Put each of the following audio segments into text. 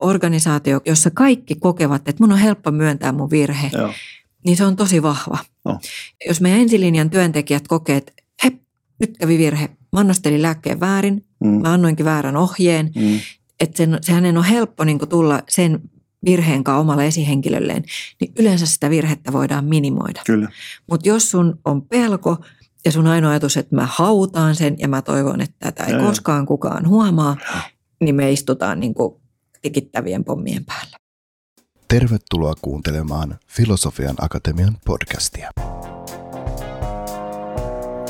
organisaatio, jossa kaikki kokevat, että mun on helppo myöntää mun virhe, Joo. niin se on tosi vahva. No. Jos meidän ensilinjan työntekijät kokee, että he, nyt kävi virhe, mä annostelin lääkkeen väärin, Mm. mä annoinkin väärän ohjeen, Mm. että sen, se hänen on helppo niin tulla sen virheen kanssa omalle esihenkilölleen, niin yleensä sitä virhettä voidaan minimoida. Mutta jos sun on pelko ja sun ainoa ajatus, että mä hautaan sen ja mä toivon, että tätä ei joo. koskaan kukaan huomaa, niin me istutaan niin kuin tikittävien pommien päällä. Tervetuloa kuuntelemaan Filosofian Akatemian podcastia.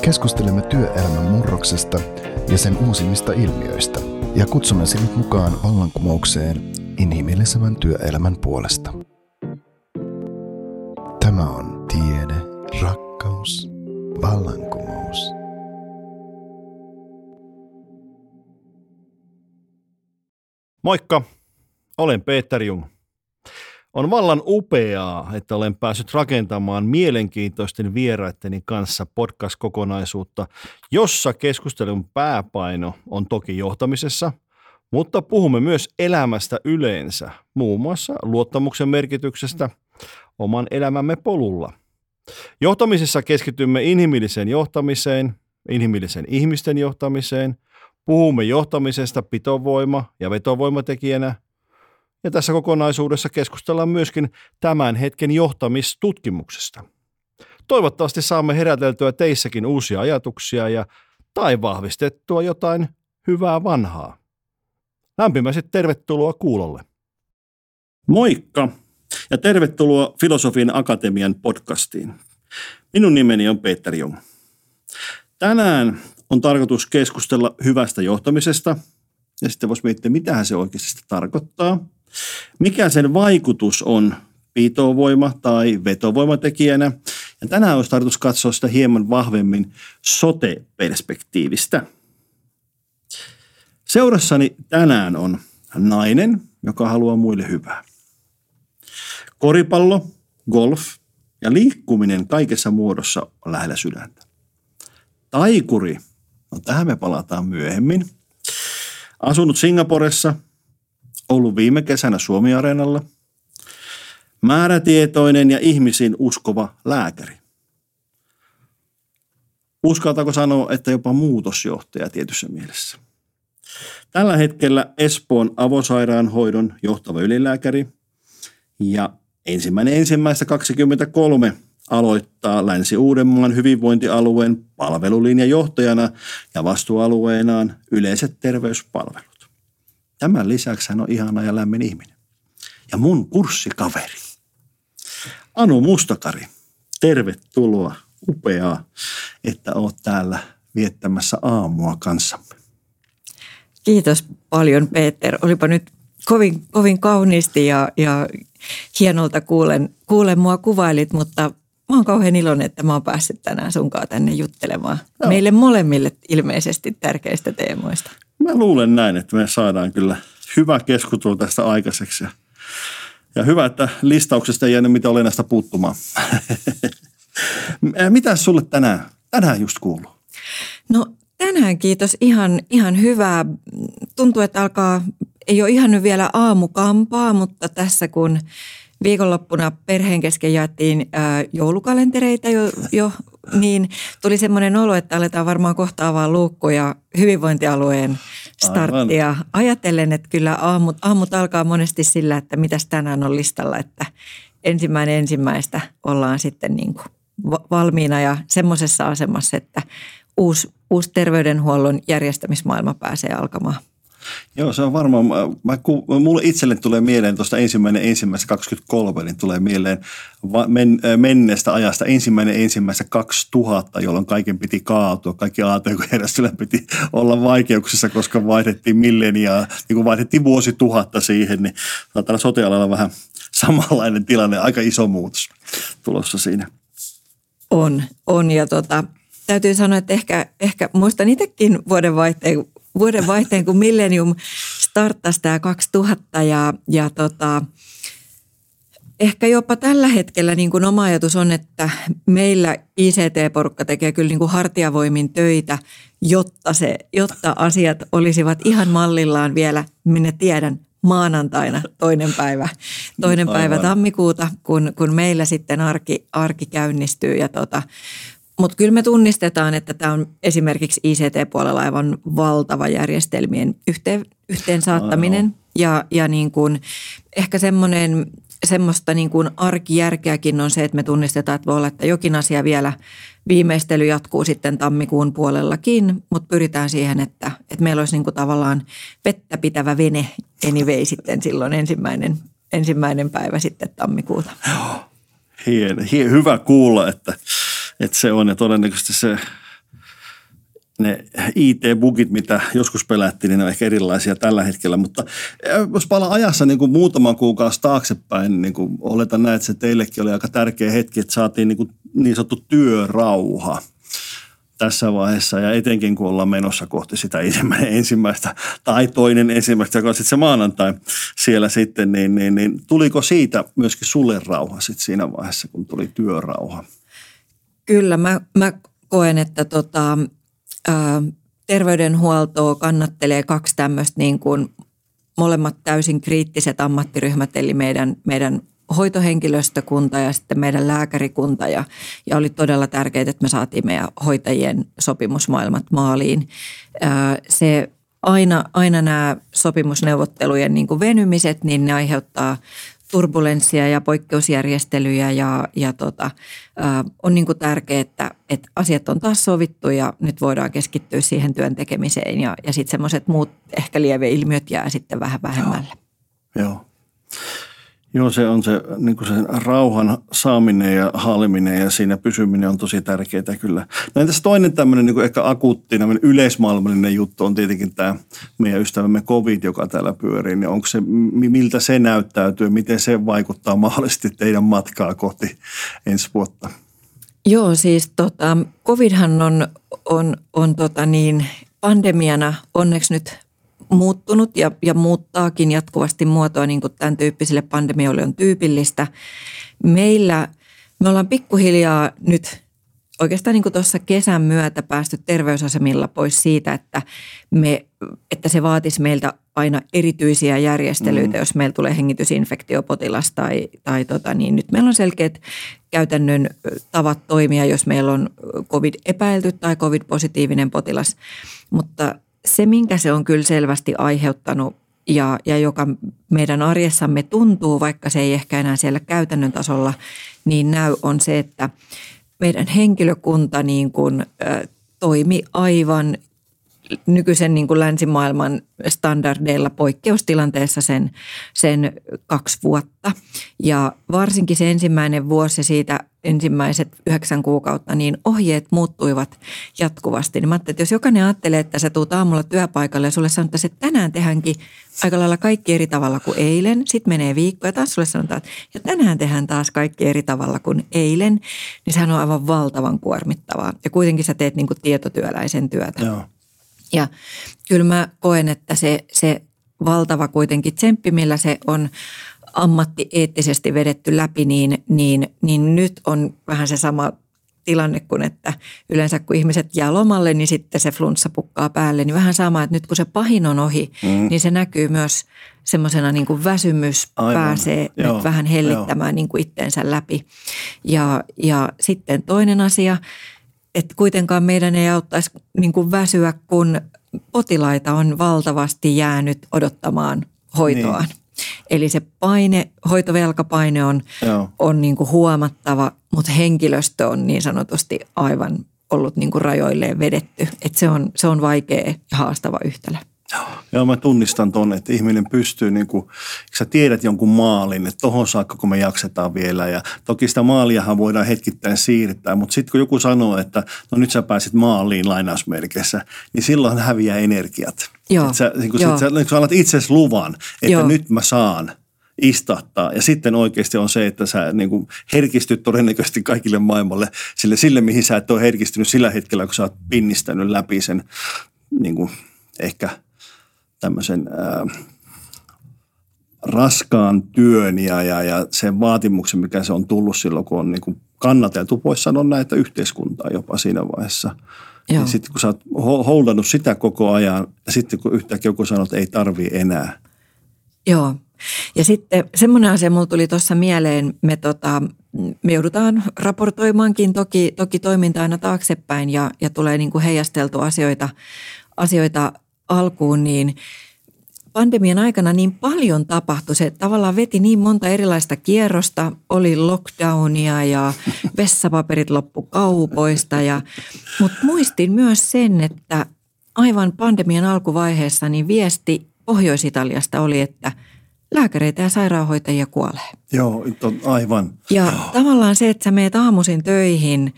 Keskustelemme työelämän murroksesta ja sen uusimmista ilmiöistä ja kutsumme sinut mukaan vallankumoukseen inhimillisemmän työelämän puolesta. Tämä on tiede, rakkaus, vallankumous. Moikka, olen Peter Jung. On vallan upeaa, että olen päässyt rakentamaan mielenkiintoisten vieraitteni kanssa podcast-kokonaisuutta, jossa keskustelun pääpaino on toki johtamisessa, mutta puhumme myös elämästä yleensä, muun muassa luottamuksen merkityksestä oman elämämme polulla. Johtamisessa keskitymme inhimilliseen johtamiseen, inhimillisen ihmisten johtamiseen, puhumme johtamisesta pitovoima- ja vetovoimatekijänä – ja tässä kokonaisuudessa keskustellaan myöskin tämän hetken johtamistutkimuksesta. Toivottavasti saamme heräteltyä teissäkin uusia ajatuksia ja tai vahvistettua jotain hyvää vanhaa. Lämpimästi tervetuloa kuulolle. Moikka ja tervetuloa Filosofian Akatemian podcastiin. Minun nimeni on Peter Jung. Tänään on tarkoitus keskustella hyvästä johtamisesta ja sitten voisi miettiä, mitä se oikeasti tarkoittaa – mikä sen vaikutus on pitovoima- tai vetovoimatekijänä. Ja tänään olisi tarkoitus katsoa sitä hieman vahvemmin sote-perspektiivistä. Seurassani tänään on nainen, joka haluaa muille hyvää. Koripallo, golf ja liikkuminen kaikessa muodossa on lähellä sydäntä. Taikuri, no tähän me palataan myöhemmin. Asunut Singaporessa – ollut viime kesänä Suomi-areenalla. Määrätietoinen ja ihmisiin uskova lääkäri. Uskaltaako sanoa, että jopa muutosjohtaja tietyssä mielessä. Tällä hetkellä Espoon avosairaanhoidon johtava ylilääkäri ja ensimmäinen ensimmäistä 23 aloittaa Länsi-Uudenmaan hyvinvointialueen palvelulinjajohtajana ja vastuualueenaan yleiset terveyspalvelut. Tämän lisäksi hän on ihana ja lämmin ihminen. Ja mun kurssikaveri. Anu Mustakari, tervetuloa. Upeaa, että oot täällä viettämässä aamua kanssamme. Kiitos paljon Peter. Olipa nyt kovin, kovin kauniisti ja, ja hienolta kuulen, kuulen mua kuvailit, mutta mä oon kauhean iloinen, että mä oon päässyt tänään sunkaan tänne juttelemaan. Joo. Meille molemmille ilmeisesti tärkeistä teemoista. Mä luulen näin, että me saadaan kyllä hyvä keskustelu tästä aikaiseksi. Ja hyvä, että listauksesta ei jäänyt mitä olennaista puuttumaan. mitä sulle tänään, tänään just kuuluu? No tänään kiitos ihan, ihan hyvää. Tuntuu, että alkaa, ei ole ihan nyt vielä aamukampaa, mutta tässä kun viikonloppuna perheen kesken jaettiin ää, joulukalentereita jo, jo, niin tuli semmoinen olo, että aletaan varmaan kohtaavaa luukkuja hyvinvointialueen starttia. Aivan. Ajatellen, että kyllä aamut, aamut alkaa monesti sillä, että mitäs tänään on listalla, että ensimmäinen ensimmäistä ollaan sitten niin kuin valmiina ja semmoisessa asemassa, että uusi, uusi terveydenhuollon järjestämismaailma pääsee alkamaan. Joo, se on varmaan. Mä, ku, mulle itselle tulee mieleen tuosta ensimmäinen ensimmäistä 23, niin tulee mieleen men, menneestä ajasta ensimmäinen ensimmäistä 2000, jolloin kaiken piti kaatua. Kaikki ATK-järjestelmä piti olla vaikeuksissa, koska vaihdettiin milleniaa, niin kun vaihdettiin vuosituhatta siihen, niin täällä sote-alalla vähän samanlainen tilanne, aika iso muutos tulossa siinä. On, on ja tota, täytyy sanoa, että ehkä, ehkä muistan itsekin vuodenvaihteen, vuodenvaihteen kun Millennium starttasi tämä 2000 ja, ja tota, ehkä jopa tällä hetkellä niin kuin oma ajatus on, että meillä ICT-porukka tekee kyllä niin kuin hartiavoimin töitä, jotta, se, jotta asiat olisivat ihan mallillaan vielä, minä tiedän, maanantaina toinen päivä, toinen päivä Aivan. tammikuuta, kun, kun meillä sitten arki, arki käynnistyy. Ja tota, mutta kyllä me tunnistetaan, että tämä on esimerkiksi ICT-puolella aivan valtava järjestelmien yhteen, yhteen saattaminen. Ja, ja niin kuin, ehkä semmoinen, semmoista niin kuin arkijärkeäkin on se, että me tunnistetaan, että voi olla, että jokin asia vielä viimeistely jatkuu sitten tammikuun puolellakin, mutta pyritään siihen, että, että meillä olisi niin kuin tavallaan vettä pitävä vene anyway sitten silloin ensimmäinen, ensimmäinen päivä sitten tammikuuta. Hien, hien, hyvä kuulla, että, että se on ja todennäköisesti se ne IT-bugit, mitä joskus pelättiin, niin ne on ehkä erilaisia tällä hetkellä. Mutta jos palaa ajassa niin kuin muutaman kuukausi taaksepäin, niin kuin oletan näin, että se teillekin oli aika tärkeä hetki, että saatiin niin, kuin niin sanottu työrauha tässä vaiheessa ja etenkin kun ollaan menossa kohti sitä ensimmäistä tai toinen ensimmäistä, joka on sitten se maanantai siellä sitten, niin, niin, niin tuliko siitä myöskin sulle rauha sitten siinä vaiheessa, kun tuli työrauha? Kyllä, mä, mä koen, että tota, ää, terveydenhuoltoa kannattelee kaksi tämmöistä niin kuin molemmat täysin kriittiset ammattiryhmät, eli meidän, meidän hoitohenkilöstökunta ja sitten meidän lääkärikunta ja, ja oli todella tärkeää, että me saatiin meidän hoitajien sopimusmaailmat maaliin. Ää, se aina, aina nämä sopimusneuvottelujen niin kuin venymiset, niin ne aiheuttaa turbulenssia ja poikkeusjärjestelyjä ja, ja tota, ää, on niin kuin tärkeää, että, että asiat on taas sovittu ja nyt voidaan keskittyä siihen työn tekemiseen ja, ja sitten semmoiset muut ehkä lieveilmiöt jää sitten vähän vähemmälle. Joo. Joo, se on se, niin kuin sen rauhan saaminen ja haaliminen ja siinä pysyminen on tosi tärkeää kyllä. No entäs toinen tämmöinen niin kuin ehkä akuutti, yleismaailmallinen juttu on tietenkin tämä meidän ystävämme COVID, joka täällä pyörii. Niin onko se, miltä se näyttäytyy, miten se vaikuttaa mahdollisesti teidän matkaa kohti ensi vuotta? Joo, siis tota, COVIDhan on, on, on tota niin, pandemiana onneksi nyt muuttunut ja, ja muuttaakin jatkuvasti muotoa niin kuin tämän tyyppisille pandemioille on tyypillistä. Meillä me ollaan pikkuhiljaa nyt oikeastaan niin kuin tuossa kesän myötä päästy terveysasemilla pois siitä, että, me, että se vaatisi meiltä aina erityisiä järjestelyitä, mm. jos meillä tulee hengitysinfektiopotilas tai, tai tota, niin nyt meillä on selkeät käytännön tavat toimia, jos meillä on COVID-epäilty tai COVID-positiivinen potilas. Mutta se, minkä se on kyllä selvästi aiheuttanut ja, ja joka meidän arjessamme tuntuu, vaikka se ei ehkä enää siellä käytännön tasolla niin näy, on se, että meidän henkilökunta niin kuin, ä, toimi aivan nykyisen niin kuin länsimaailman standardeilla poikkeustilanteessa sen, sen kaksi vuotta. Ja varsinkin se ensimmäinen vuosi siitä ensimmäiset yhdeksän kuukautta, niin ohjeet muuttuivat jatkuvasti. Niin mä ajattelin, että jos jokainen ajattelee, että sä tuut aamulla työpaikalle ja sulle sanotaan, että tänään tehdäänkin aika lailla kaikki eri tavalla kuin eilen. Sitten menee viikko ja taas sulle sanotaan, että tänään tehdään taas kaikki eri tavalla kuin eilen. Niin sehän on aivan valtavan kuormittavaa. Ja kuitenkin sä teet niin kuin tietotyöläisen työtä. Joo. Ja kyllä mä koen, että se, se valtava kuitenkin tsemppi, millä se on ammattieettisesti vedetty läpi, niin, niin, niin nyt on vähän se sama tilanne kuin, että yleensä kun ihmiset jää lomalle, niin sitten se flunssa pukkaa päälle. Niin vähän sama, että nyt kun se pahin on ohi, mm. niin se näkyy myös semmoisena niin kuin väsymys Aivan. pääsee Joo. nyt vähän hellittämään niin kuin itteensä läpi. Ja, ja sitten toinen asia, että kuitenkaan meidän ei auttaisi niin kuin väsyä, kun potilaita on valtavasti jäänyt odottamaan hoitoaan. Niin. Eli se paine, hoitovelkapaine on, on niin kuin huomattava, mutta henkilöstö on niin sanotusti aivan ollut niin kuin rajoilleen vedetty. Et se, on, se on vaikea ja haastava yhtälö. Joo, mä tunnistan ton, että ihminen pystyy, niin kuin, sä tiedät jonkun maalin, että tohon saakka kun me jaksetaan vielä. Ja toki sitä maaliahan voidaan hetkittäin siirtää, mutta sitten kun joku sanoo, että no nyt sä pääsit maaliin lainausmerkeissä, niin silloin häviää energiat. Joo, sä, niin kun Joo. Sit, sä, sä annat itsesi luvan, että Joo. nyt mä saan istahtaa. Ja sitten oikeasti on se, että sä niin kuin herkistyt todennäköisesti kaikille maailmalle sille, sille, mihin sä et ole herkistynyt sillä hetkellä, kun sä oot pinnistänyt läpi sen niin kuin ehkä – tämmöisen ää, raskaan työn ja, ja, ja sen vaatimuksen, mikä se on tullut silloin, kun on niin kuin kannateltu, voisi sanoa näitä yhteiskuntaa jopa siinä vaiheessa. Joo. Ja sitten kun sä oot holdannut sitä koko ajan ja sitten kun yhtäkkiä joku sanoo, että ei tarvii enää, Joo. Ja sitten semmoinen asia mulla tuli tuossa mieleen, me, tota, me joudutaan raportoimaankin toki, toki toiminta aina taaksepäin ja, ja tulee niin kuin heijasteltu asioita, asioita alkuun, niin pandemian aikana niin paljon tapahtui. Se tavallaan veti niin monta erilaista kierrosta. Oli lockdownia ja vessapaperit loppu kaupoista. Ja, mutta muistin myös sen, että aivan pandemian alkuvaiheessa niin viesti Pohjois-Italiasta oli, että lääkäreitä ja sairaanhoitajia kuolee. Joo, aivan. Ja oh. tavallaan se, että sä meet aamuisin töihin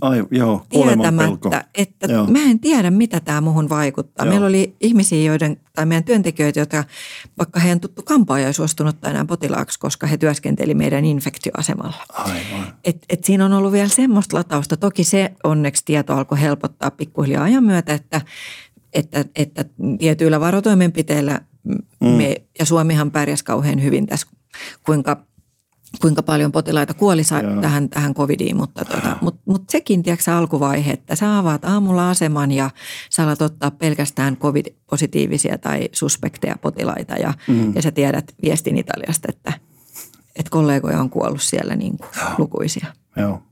Ai, joo, tietämättä, että joo. mä en tiedä, mitä tämä muuhun vaikuttaa. Joo. Meillä oli ihmisiä, joiden, tai meidän työntekijöitä, jotka vaikka heidän tuttu kampaaja ei suostunut enää potilaaksi, koska he työskenteli meidän infektioasemalla. Aivan. Et, et siinä on ollut vielä semmoista latausta. Toki se onneksi tieto alkoi helpottaa pikkuhiljaa ajan myötä, että, että, että tietyillä varotoimenpiteillä mm. me, ja Suomihan pärjäsi kauhean hyvin tässä, kuinka kuinka paljon potilaita kuoli tähän, tähän covidiin, mutta tota, mut, mut sekin, tiedätkö alkuvaihe, että sä avaat aamulla aseman ja sä alat ottaa pelkästään covid-positiivisia tai suspekteja potilaita ja, mm. ja sä tiedät viestin Italiasta, että, että kollegoja on kuollut siellä niin kuin lukuisia. Joo.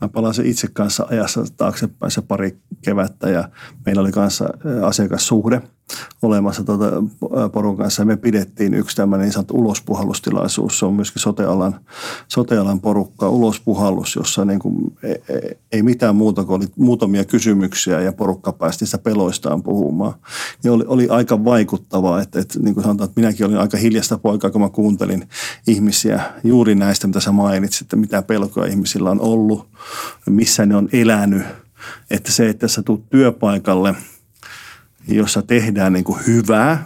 Mä palasin itse kanssa ajassa taaksepäin se pari kevättä ja meillä oli kanssa asiakassuhde olemassa tuota porun kanssa. Me pidettiin yksi tämmöinen niin sanottu ulospuhallustilaisuus. Se on myöskin sotealan, sotealan porukka, ulospuhallus, jossa niin kuin ei, e, ei mitään muuta kuin oli muutamia kysymyksiä ja porukka päästi sitä peloistaan puhumaan. Ja oli, oli aika vaikuttavaa, että, että niin kuin sanotaan, että minäkin olin aika hiljasta poikaa, kun mä kuuntelin ihmisiä juuri näistä, mitä sä mainitsit, että mitä pelkoja ihmisillä on ollut, missä ne on elänyt. Että se, että sä tulet työpaikalle, jossa tehdään niin kuin hyvää,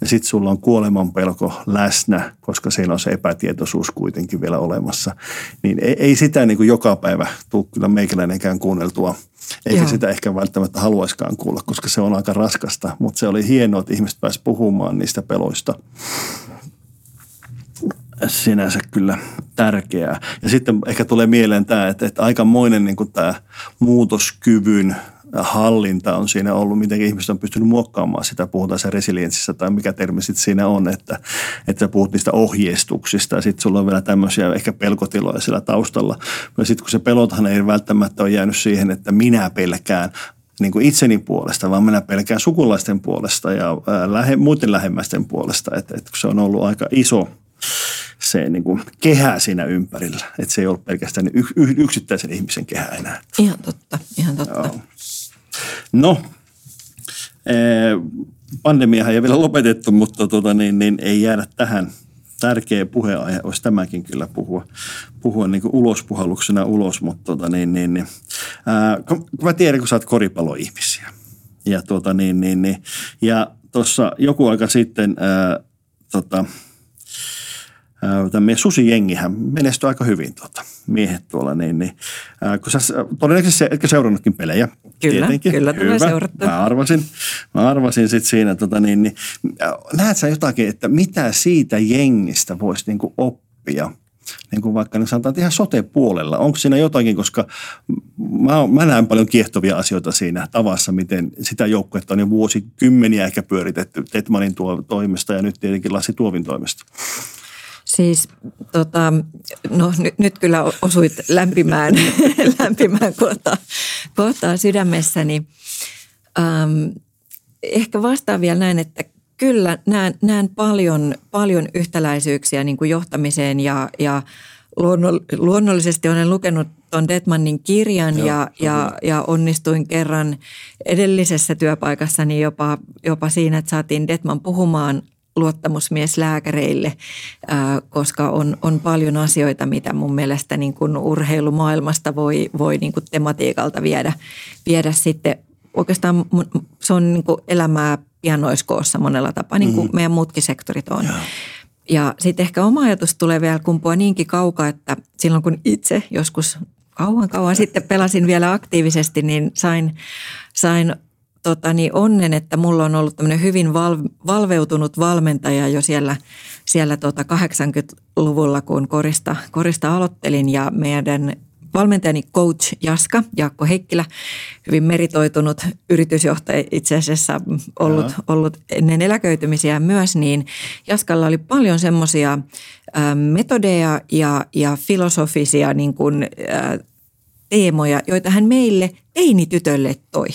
ja sitten sulla on kuoleman pelko läsnä, koska siellä on se epätietoisuus kuitenkin vielä olemassa. Niin ei, ei sitä niin kuin joka päivä tule kyllä meikäläinenkään kuunneltua. Eikä Joo. sitä ehkä välttämättä haluaiskaan kuulla, koska se on aika raskasta. Mutta se oli hienoa, että ihmiset pääsivät puhumaan niistä peloista sinänsä kyllä tärkeää. Ja sitten ehkä tulee mieleen tämä, että, että aikamoinen niin tämä muutoskyvyn hallinta on siinä ollut, miten ihmiset on pystynyt muokkaamaan sitä, puhutaan se resilienssissä tai mikä termi sitten siinä on, että, että sä puhut niistä ohjeistuksista ja sitten sulla on vielä tämmöisiä ehkä pelkotiloja siellä taustalla. Ja sitten kun se pelothan ei välttämättä ole jäänyt siihen, että minä pelkään, niin kuin itseni puolesta, vaan minä pelkään sukulaisten puolesta ja lähe, muiden lähemmäisten puolesta. Että, että se on ollut aika iso se niin kuin kehä siinä ympärillä. Että se ei ollut pelkästään yksittäisen ihmisen kehä enää. Ihan totta, ihan totta. Joo. No, eh, pandemiahan ei vielä lopetettu, mutta tuota, niin, niin ei jäädä tähän. Tärkeä puheenaihe olisi tämäkin kyllä puhua, puhua niin ulospuhalluksena ulos, mutta tuota, niin, niin, niin. Ää, kun mä tiedän, kun sä oot koripalloihmisiä. Ja, tuota, niin, niin, niin. ja tuossa joku aika sitten ää, tota, tämä meidän susijengihän menestyi aika hyvin tuota, miehet tuolla, niin, niin ää, kun sä todennäköisesti etkä seurannutkin pelejä. Kyllä, tietenkin. kyllä tulee seurattu. Mä arvasin, mä arvasin sitten siinä, tota, niin, niin, näet sä jotakin, että mitä siitä jengistä voisi niin oppia – niin kuin vaikka niin sanotaan, että ihan sote-puolella. Onko siinä jotakin, koska mä, mä näen paljon kiehtovia asioita siinä tavassa, miten sitä joukkuetta on jo vuosikymmeniä ehkä pyöritetty Tetmanin tuo, toimesta ja nyt tietenkin Lassi Tuovin toimesta. Siis tota, no nyt, nyt kyllä osuit lämpimään, lämpimään kohtaan, kohtaan sydämessäni. Ähm, ehkä vastaan vielä näin, että kyllä näen, näen paljon, paljon yhtäläisyyksiä niin kuin johtamiseen ja, ja luonnollisesti olen lukenut tuon Detmannin kirjan Joo, ja, ja, ja onnistuin kerran edellisessä työpaikassani jopa, jopa siinä, että saatiin Detman puhumaan luottamusmieslääkäreille, koska on, on paljon asioita, mitä mun mielestä niin kuin urheilumaailmasta voi, voi niin kuin tematiikalta viedä, viedä sitten. Oikeastaan se on niin kuin elämää pianoiskoossa monella tapaa, niin kuin mm. meidän muutkin sektorit on. Ja, ja sitten ehkä oma ajatus tulee vielä kumpua niinkin kaukaa, että silloin kun itse joskus kauan kauan sitten pelasin vielä aktiivisesti, niin sain, sain tota, niin onnen, että mulla on ollut tämmöinen hyvin val, valveutunut valmentaja jo siellä, siellä tota 80-luvulla, kun korista, korista aloittelin ja meidän valmentajani coach Jaska, Jaakko Heikkilä, hyvin meritoitunut yritysjohtaja itse asiassa ollut, ollut ennen eläköitymisiä myös, niin Jaskalla oli paljon semmoisia metodeja ja, ja filosofisia niin kuin, ä, teemoja, joita hän meille teinitytölle toi.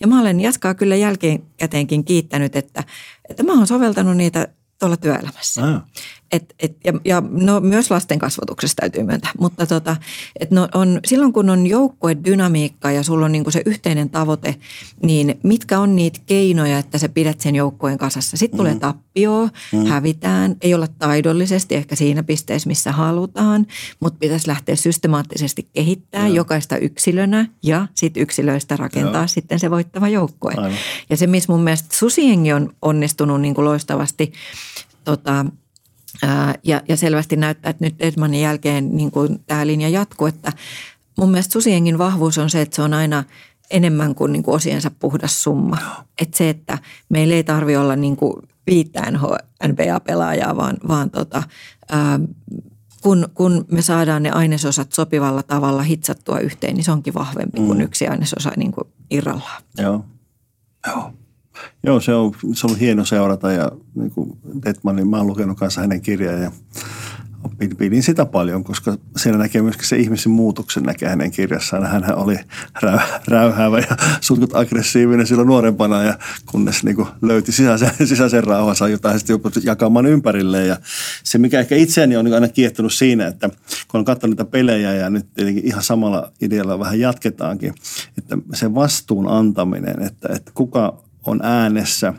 Ja mä olen Jaskaa kyllä jälkeenkäteenkin kiittänyt, että, että mä oon soveltanut niitä tuolla työelämässä. Ah. Et, et, ja, ja no, myös lasten kasvatuksessa täytyy myöntää, mutta tota, et no, on, silloin kun on joukkuedynamiikka ja sulla on niinku se yhteinen tavoite, niin mitkä on niitä keinoja, että sä pidät sen joukkueen kasassa? Sitten mm. tulee tappio, mm. hävitään, ei olla taidollisesti ehkä siinä pisteessä, missä halutaan, mutta pitäisi lähteä systemaattisesti kehittää ja. jokaista yksilönä ja sitten yksilöistä rakentaa ja. sitten se voittava joukkue. Aivan. Ja se, missä mun mielestä Susiengi on onnistunut niin kuin loistavasti tota, ja, ja selvästi näyttää, että nyt Edmanin jälkeen niin kuin tämä linja jatkuu, että mun mielestä Susiengin vahvuus on se, että se on aina enemmän kuin, niin kuin osiensa puhdas summa. Että se, että meillä ei tarvi olla niin kuin viittään NBA-pelaajaa, vaan, vaan tota, ää, kun, kun me saadaan ne ainesosat sopivalla tavalla hitsattua yhteen, niin se onkin vahvempi mm. kuin yksi ainesosa niin kuin irrallaan. Joo. Joo. Joo, se on, se on hieno seurata ja niin kuin Detmanin, mä oon lukenut kanssa hänen kirjaa ja pidin sitä paljon, koska siellä näkee myöskin se ihmisen muutoksen näkee hänen kirjassaan. Hän oli räyhäävä ja sutkut aggressiivinen silloin nuorempana ja kunnes niin löyti sisäisen, sisäisen rauhansa, jota sitten jakamaan ympärille. Ja se, mikä ehkä itseäni on aina kiehtonut siinä, että kun on katsonut niitä pelejä ja nyt tietenkin ihan samalla idealla vähän jatketaankin, että se vastuun antaminen, että, että kuka on äänessä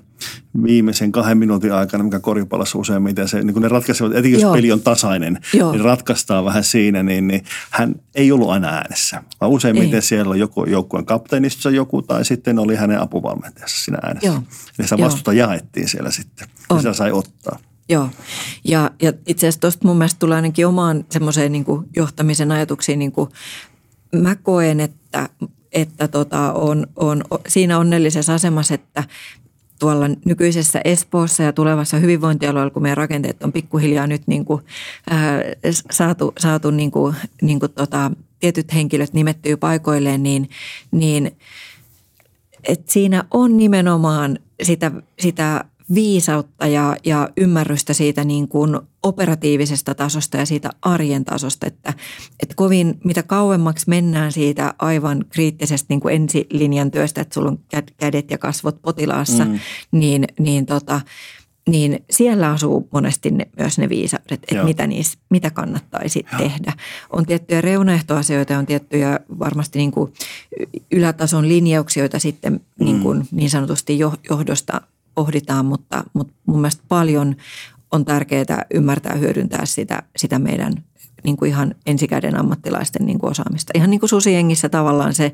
viimeisen kahden minuutin aikana, mikä koripallossa useimmiten se, niin kun ne ratkaisevat, etenkin jos Joo. peli on tasainen, Joo. niin ratkaistaan vähän siinä, niin, niin hän ei ollut aina äänessä. Vaan useimmiten ei. siellä on joku joukkueen kapteenistossa joku tai sitten oli hänen apuvalmentajansa siinä äänessä. Joo. Ja sitä vastuuta jaettiin siellä sitten. On. Ja sitä sai ottaa. Joo, ja, ja itse asiassa tuosta mun mielestä tulee ainakin omaan semmoiseen niin johtamisen ajatuksiin, niin kuin mä koen, että että tota, on, on siinä onnellisessa asemassa, että tuolla nykyisessä Espoossa ja tulevassa hyvinvointialueella, kun meidän rakenteet on pikkuhiljaa nyt niin kuin, ää, saatu, saatu niin kuin, niin kuin tota, tietyt henkilöt nimettyy paikoilleen, niin, niin et siinä on nimenomaan sitä, sitä viisautta ja, ja ymmärrystä siitä niin kuin operatiivisesta tasosta ja siitä arjen tasosta, että, että kovin mitä kauemmaksi mennään siitä aivan kriittisestä niin kuin ensilinjan työstä, että sulla on kädet ja kasvot potilaassa, mm. niin, niin, tota, niin siellä asuu monesti ne, myös ne viisaudet, että mitä, niissä, mitä kannattaisi Joo. tehdä. On tiettyjä reunaehtoasioita, on tiettyjä varmasti niin kuin ylätason linjauksia, joita sitten mm. niin, kuin niin sanotusti johdosta pohditaan, mutta, mutta mun mielestä paljon on tärkeää ymmärtää hyödyntää sitä, sitä meidän niin kuin ihan ensikäden ammattilaisten niin kuin osaamista. Ihan niin kuin susiengissä tavallaan se,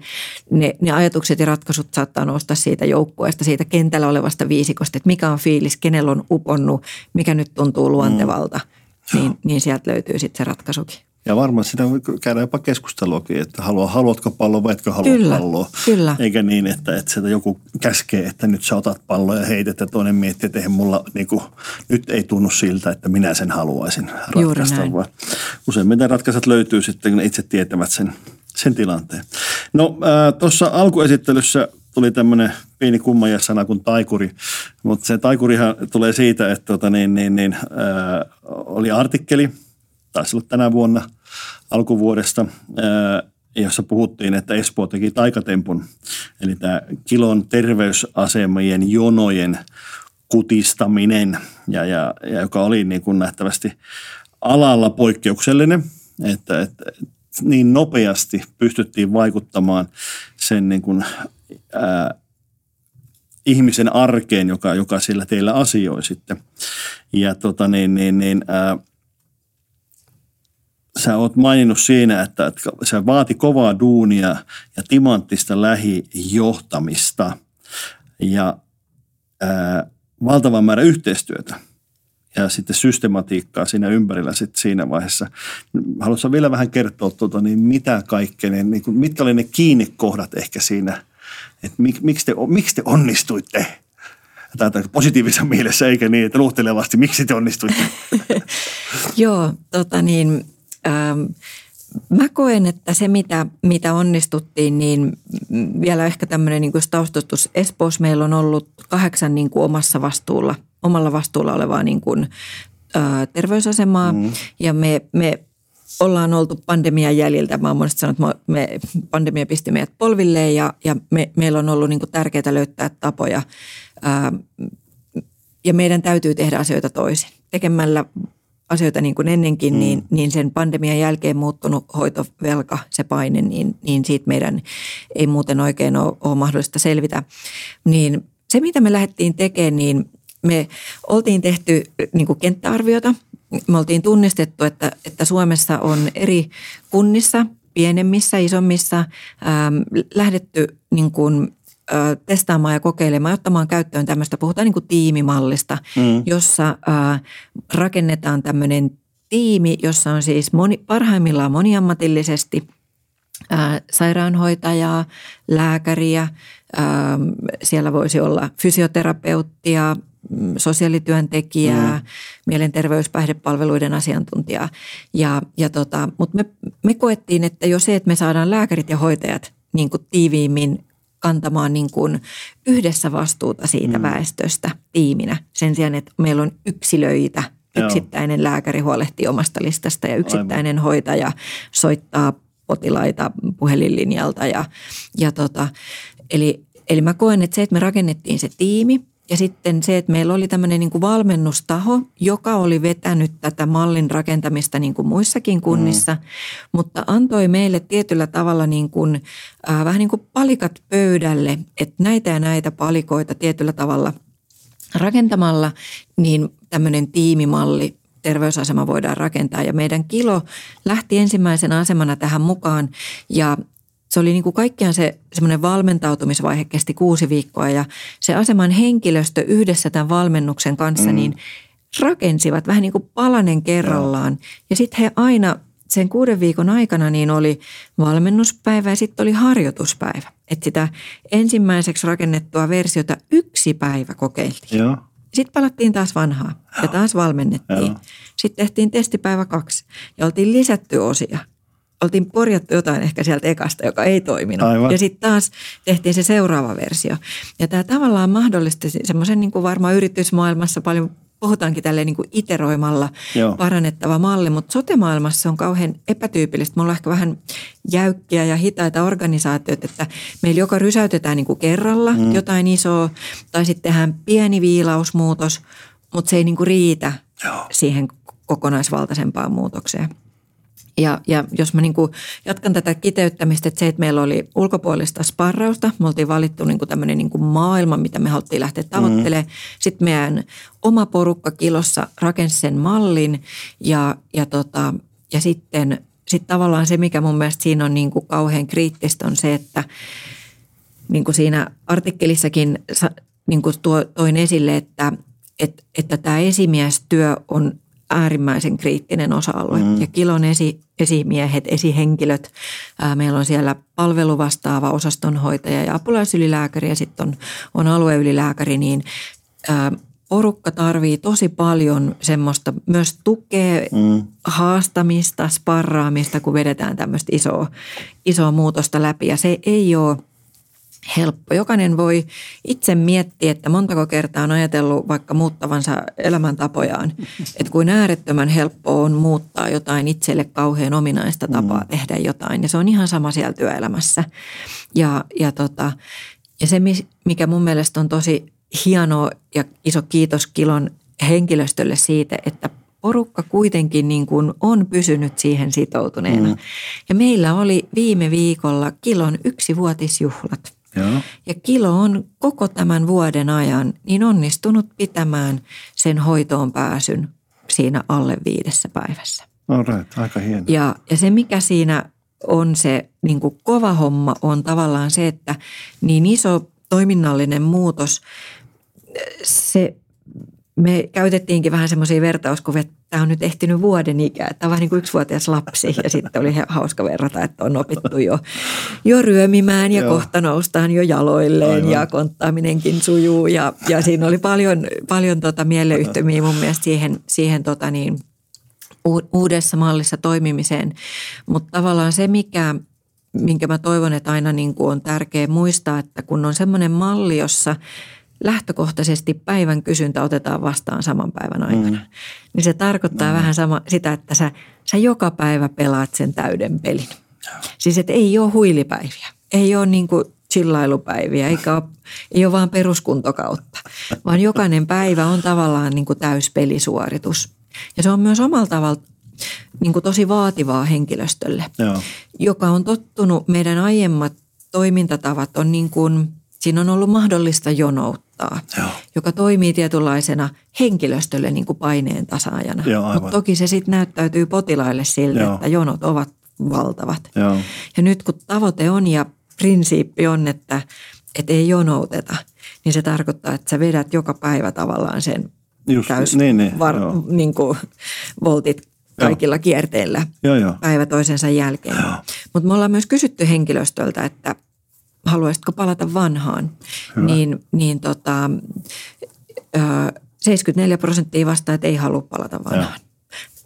ne, ne ajatukset ja ratkaisut saattaa nousta siitä joukkueesta, siitä kentällä olevasta viisikosta, että mikä on fiilis, kenellä on uponnut, mikä nyt tuntuu luontevalta, mm. niin, niin sieltä löytyy sitten se ratkaisukin. Ja varmaan sitä käydään jopa keskusteluakin, että haluaa, haluatko palloa vai etkö halua kyllä, palloa. Kyllä. Eikä niin, että, että sieltä joku käskee, että nyt sä otat palloa ja heität ja toinen miettii, että eihän mulla niin kuin, nyt ei tunnu siltä, että minä sen haluaisin ratkaista. Vaan useimmiten ratkaisut löytyy sitten, kun itse tietävät sen, sen tilanteen. No äh, tuossa alkuesittelyssä tuli tämmöinen pieni kummaja sana kuin taikuri, mutta se taikurihan tulee siitä, että tota, niin, niin, niin, äh, oli artikkeli, taisi olla tänä vuonna – alkuvuodesta, jossa puhuttiin, että Espoo teki taikatempun. Eli tämä kilon terveysasemien jonojen kutistaminen, ja, ja, ja joka oli niin kuin nähtävästi alalla poikkeuksellinen, että, että niin nopeasti pystyttiin vaikuttamaan sen niin kuin, ää, ihmisen arkeen, joka, joka sillä teillä asioi sitten. Ja tota niin, niin, niin ää, sä oot maininnut siinä, että, että se vaati kovaa duunia ja timanttista lähijohtamista ja ää, valtavan määrä yhteistyötä ja sitten systematiikkaa siinä ympärillä sitten siinä vaiheessa. Haluatko vielä vähän kertoa, tuota, niin mitä kaikkea, niin, niin mitkä oli ne kiinnekohdat ehkä siinä, että mik, miksi, te, miksi te onnistuitte? Tätä positiivisessa mielessä eikä niin, että nuhtelevasti, miksi te onnistuitte? Joo, tota niin, Ähm, mä koen, että se mitä, mitä onnistuttiin, niin vielä ehkä tämmöinen niin taustatus. Espoossa meillä on ollut kahdeksan niin kuin omassa vastuulla, omalla vastuulla olevaa niin kuin, ä, terveysasemaa mm. ja me, me ollaan oltu pandemian jäljiltä. Mä oon monesti sanonut, että me, pandemia pisti meidät polvilleen ja, ja me, meillä on ollut niin kuin tärkeää löytää tapoja ää, ja meidän täytyy tehdä asioita toisin. Tekemällä asioita niin kuin ennenkin, mm. niin, niin sen pandemian jälkeen muuttunut hoitovelka, se paine, niin, niin siitä meidän ei muuten oikein ole, ole mahdollista selvitä. Niin se, mitä me lähdettiin tekemään, niin me oltiin tehty niin kuin kenttäarviota. Me oltiin tunnistettu, että, että Suomessa on eri kunnissa, pienemmissä, isommissa, ähm, lähdetty niin kuin testaamaan ja kokeilemaan, ottamaan käyttöön tämmöistä, puhutaan niin kuin tiimimallista, mm. jossa rakennetaan tämmöinen tiimi, jossa on siis moni, parhaimmillaan moniammatillisesti sairaanhoitajaa, lääkäriä, siellä voisi olla fysioterapeuttia, mm, sosiaalityöntekijää, mm. mielenterveyspäihdepalveluiden asiantuntijaa. Ja, ja tota, mutta me, me koettiin, että jo se, että me saadaan lääkärit ja hoitajat niin kuin tiiviimmin kantamaan niin kuin yhdessä vastuuta siitä mm. väestöstä tiiminä sen sijaan, että meillä on yksilöitä. Yksittäinen Joo. lääkäri huolehtii omasta listasta ja yksittäinen Aivan. hoitaja soittaa potilaita puhelinlinjalta. Ja, ja tota, eli, eli mä koen, että se, että me rakennettiin se tiimi – ja sitten se, että meillä oli tämmöinen niin kuin valmennustaho, joka oli vetänyt tätä mallin rakentamista niin kuin muissakin kunnissa, mm. mutta antoi meille tietyllä tavalla niin kuin, äh, vähän niin kuin palikat pöydälle, että näitä ja näitä palikoita tietyllä tavalla rakentamalla, niin tämmöinen tiimimalli terveysasema voidaan rakentaa. Ja meidän kilo lähti ensimmäisenä asemana tähän mukaan ja se oli niin kuin kaikkiaan se semmoinen valmentautumisvaihe kesti kuusi viikkoa ja se aseman henkilöstö yhdessä tämän valmennuksen kanssa mm. niin rakensivat vähän niin kuin palanen kerrallaan. Ja sitten he aina sen kuuden viikon aikana niin oli valmennuspäivä ja sitten oli harjoituspäivä. Että sitä ensimmäiseksi rakennettua versiota yksi päivä kokeiltiin. Joo. Sitten palattiin taas vanhaa ja taas valmennettiin. Joo. Sitten tehtiin testipäivä kaksi ja oltiin lisätty osia – oltiin korjattu jotain ehkä sieltä ekasta, joka ei toiminut. Aivan. Ja sitten taas tehtiin se seuraava versio. Ja tämä tavallaan mahdollisti semmoisen niin kuin varmaan yritysmaailmassa paljon puhutaankin tälleen niin kuin iteroimalla Joo. parannettava malli, mutta sote-maailmassa on kauhean epätyypillistä. Me ollaan ehkä vähän jäykkiä ja hitaita organisaatioita, että meillä joko rysäytetään niin kuin kerralla mm. jotain isoa tai sitten tehdään pieni viilausmuutos, mutta se ei niin kuin riitä Joo. siihen kokonaisvaltaisempaan muutokseen. Ja, ja jos mä niin kuin jatkan tätä kiteyttämistä, että se, että meillä oli ulkopuolista sparrausta, me oltiin valittu niin kuin tämmöinen niin kuin maailma, mitä me haluttiin lähteä mm-hmm. tavoittelemaan. Mm. Sitten meidän oma porukka kilossa rakensi sen mallin ja, ja, tota, ja sitten sit tavallaan se, mikä mun mielestä siinä on niin kuin kauhean kriittistä, on se, että niin kuin siinä artikkelissakin niin kuin tuo, toin esille, että, että, että tämä esimiestyö on äärimmäisen kriittinen osa-alue. Mm. Ja kilon esi, esimiehet, esihenkilöt, ää, meillä on siellä palveluvastaava osastonhoitaja ja apulaisylilääkäri ja sitten on, on alueylilääkäri, niin ää, porukka tarvii tosi paljon semmoista myös tukea, mm. haastamista, sparraamista, kun vedetään tämmöistä isoa, isoa muutosta läpi. Ja se ei ole helppo. Jokainen voi itse miettiä, että montako kertaa on ajatellut vaikka muuttavansa elämäntapojaan. Että kuin äärettömän helppo on muuttaa jotain itselle kauhean ominaista tapaa mm. tehdä jotain. Ja se on ihan sama siellä työelämässä. Ja, ja, tota, ja se, mikä mun mielestä on tosi hienoa ja iso kiitos Kilon henkilöstölle siitä, että porukka kuitenkin niin kuin on pysynyt siihen sitoutuneena. Mm. Ja meillä oli viime viikolla Kilon yksivuotisjuhlat. Joo. Ja Kilo on koko tämän vuoden ajan niin onnistunut pitämään sen hoitoon pääsyn siinä alle viidessä päivässä. No right, aika hieno. Ja, ja se mikä siinä on se niin kuin kova homma on tavallaan se, että niin iso toiminnallinen muutos, se me käytettiinkin vähän semmoisia vertauskuvia, että tämä on nyt ehtinyt vuoden ikää. Tämä on vähän niin kuin yksivuotias lapsi ja sitten oli hauska verrata, että on opittu jo, jo ryömimään ja Joo. kohta noustaan jo jaloilleen Aivan. ja konttaaminenkin sujuu. Ja, ja siinä oli paljon, paljon tota mieleyhtymiä mun mielestä siihen, siihen tota niin, uudessa mallissa toimimiseen. Mutta tavallaan se, mikä, minkä mä toivon, että aina niin kuin on tärkeää muistaa, että kun on semmoinen malli, jossa lähtökohtaisesti päivän kysyntä otetaan vastaan saman päivän aikana, mm. niin se tarkoittaa mm. vähän sama, sitä, että sä, sä joka päivä pelaat sen täyden pelin. Siis että ei ole huilipäiviä, ei ole niin kuin chillailupäiviä, eikä ole, ei ole vaan peruskuntokautta, vaan jokainen päivä on tavallaan niin kuin täyspelisuoritus. Ja se on myös omalla tavalla niin kuin tosi vaativaa henkilöstölle, Joo. joka on tottunut, meidän aiemmat toimintatavat on niin kuin, siinä on ollut mahdollista jonouttaa, Joo. joka toimii tietynlaisena henkilöstölle niin kuin paineen tasaajana. Mutta toki se sitten näyttäytyy potilaille siltä, Joo. että jonot ovat valtavat. Joo. Ja nyt kun tavoite on ja prinsiippi on, että, että ei jonouteta, niin se tarkoittaa, että sä vedät joka päivä tavallaan sen Just, täys niin, niin, var, niin kuin voltit kaikilla joo. kierteillä joo, joo. päivä toisensa jälkeen. Mutta me ollaan myös kysytty henkilöstöltä, että haluaisitko palata vanhaan, Hyvä. niin, niin tota, 74 prosenttia vastaa, että ei halua palata vanhaan. Joo.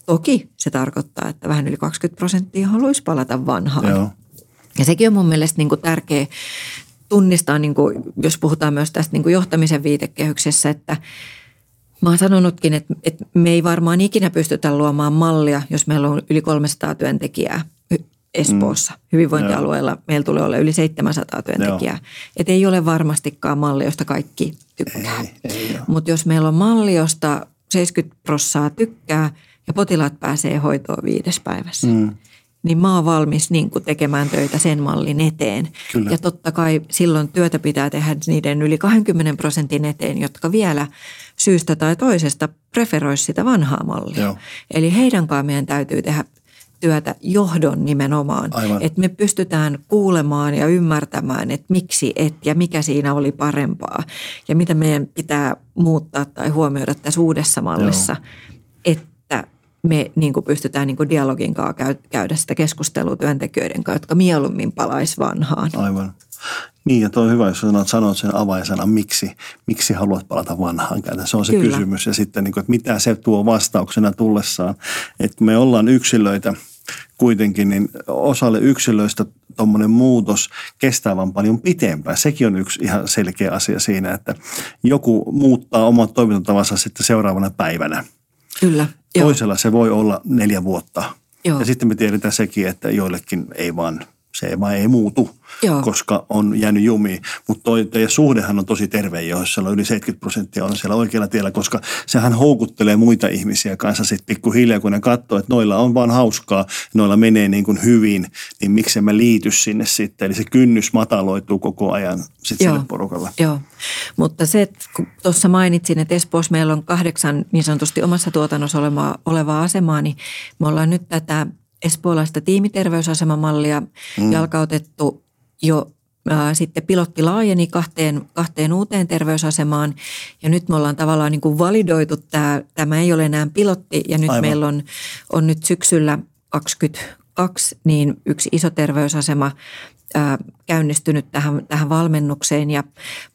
Toki se tarkoittaa, että vähän yli 20 prosenttia haluaisi palata vanhaan. Joo. Ja sekin on mun mielestä niin kuin tärkeä tunnistaa, niin kuin, jos puhutaan myös tästä niin kuin johtamisen viitekehyksessä, että Mä oon sanonutkin, että, että me ei varmaan ikinä pystytä luomaan mallia, jos meillä on yli 300 työntekijää Espoossa. Mm. Hyvinvointialueella meillä tulee olla yli 700 työntekijää. Että ei ole varmastikaan malli, josta kaikki tykkää. Mutta jos meillä on malli, josta 70 prossaa tykkää ja potilaat pääsee hoitoon viides päivässä, mm niin mä oon valmis niin tekemään töitä sen mallin eteen. Kyllä. Ja totta kai silloin työtä pitää tehdä niiden yli 20 prosentin eteen, jotka vielä syystä tai toisesta preferoisi sitä vanhaa mallia. Joo. Eli heidän kanssaan meidän täytyy tehdä työtä johdon nimenomaan. Aivan. Että me pystytään kuulemaan ja ymmärtämään, että miksi et ja mikä siinä oli parempaa. Ja mitä meidän pitää muuttaa tai huomioida tässä uudessa mallissa. Että me niin kuin pystytään niin kuin dialogin kanssa käydä sitä keskustelua työntekijöiden kanssa, jotka mieluummin palaisi vanhaan. Aivan. Niin, ja tuo on hyvä, jos sanot, sanot sen avainsanan, miksi, miksi haluat palata vanhaan käytä. Se on se Kyllä. kysymys. Ja sitten, niin kuin, että mitä se tuo vastauksena tullessaan. Että me ollaan yksilöitä kuitenkin, niin osalle yksilöistä tuommoinen muutos kestää vaan paljon pitempään. Sekin on yksi ihan selkeä asia siinä, että joku muuttaa omat toimintatavansa sitten seuraavana päivänä. Kyllä. Toisella se voi olla neljä vuotta. Joo. Ja sitten me tiedetään sekin, että joillekin ei vaan se vaan ei muutu, Joo. koska on jäänyt jumiin. Mutta toi teidän suhdehan on tosi terve, jos siellä on yli 70 prosenttia on siellä oikealla tiellä, koska sehän houkuttelee muita ihmisiä kanssa sitten pikkuhiljaa, kun ne katsoo, että noilla on vaan hauskaa, noilla menee niin kuin hyvin, niin miksi mä liity sinne sitten. Eli se kynnys mataloituu koko ajan sitten sille porukalle. Joo, mutta se, että kun tuossa mainitsin, että Espoossa meillä on kahdeksan niin sanotusti omassa tuotannossa olevaa, olevaa asemaa, niin me ollaan nyt tätä espoolaista tiimiterveysasemamallia mm. jalkautettu jo ää, sitten pilotti laajeni kahteen, kahteen uuteen terveysasemaan ja nyt me ollaan tavallaan niin kuin validoitu tämä, tämä ei ole enää pilotti ja nyt Aivan. meillä on, on nyt syksyllä 22 niin yksi iso terveysasema ää, käynnistynyt tähän, tähän valmennukseen ja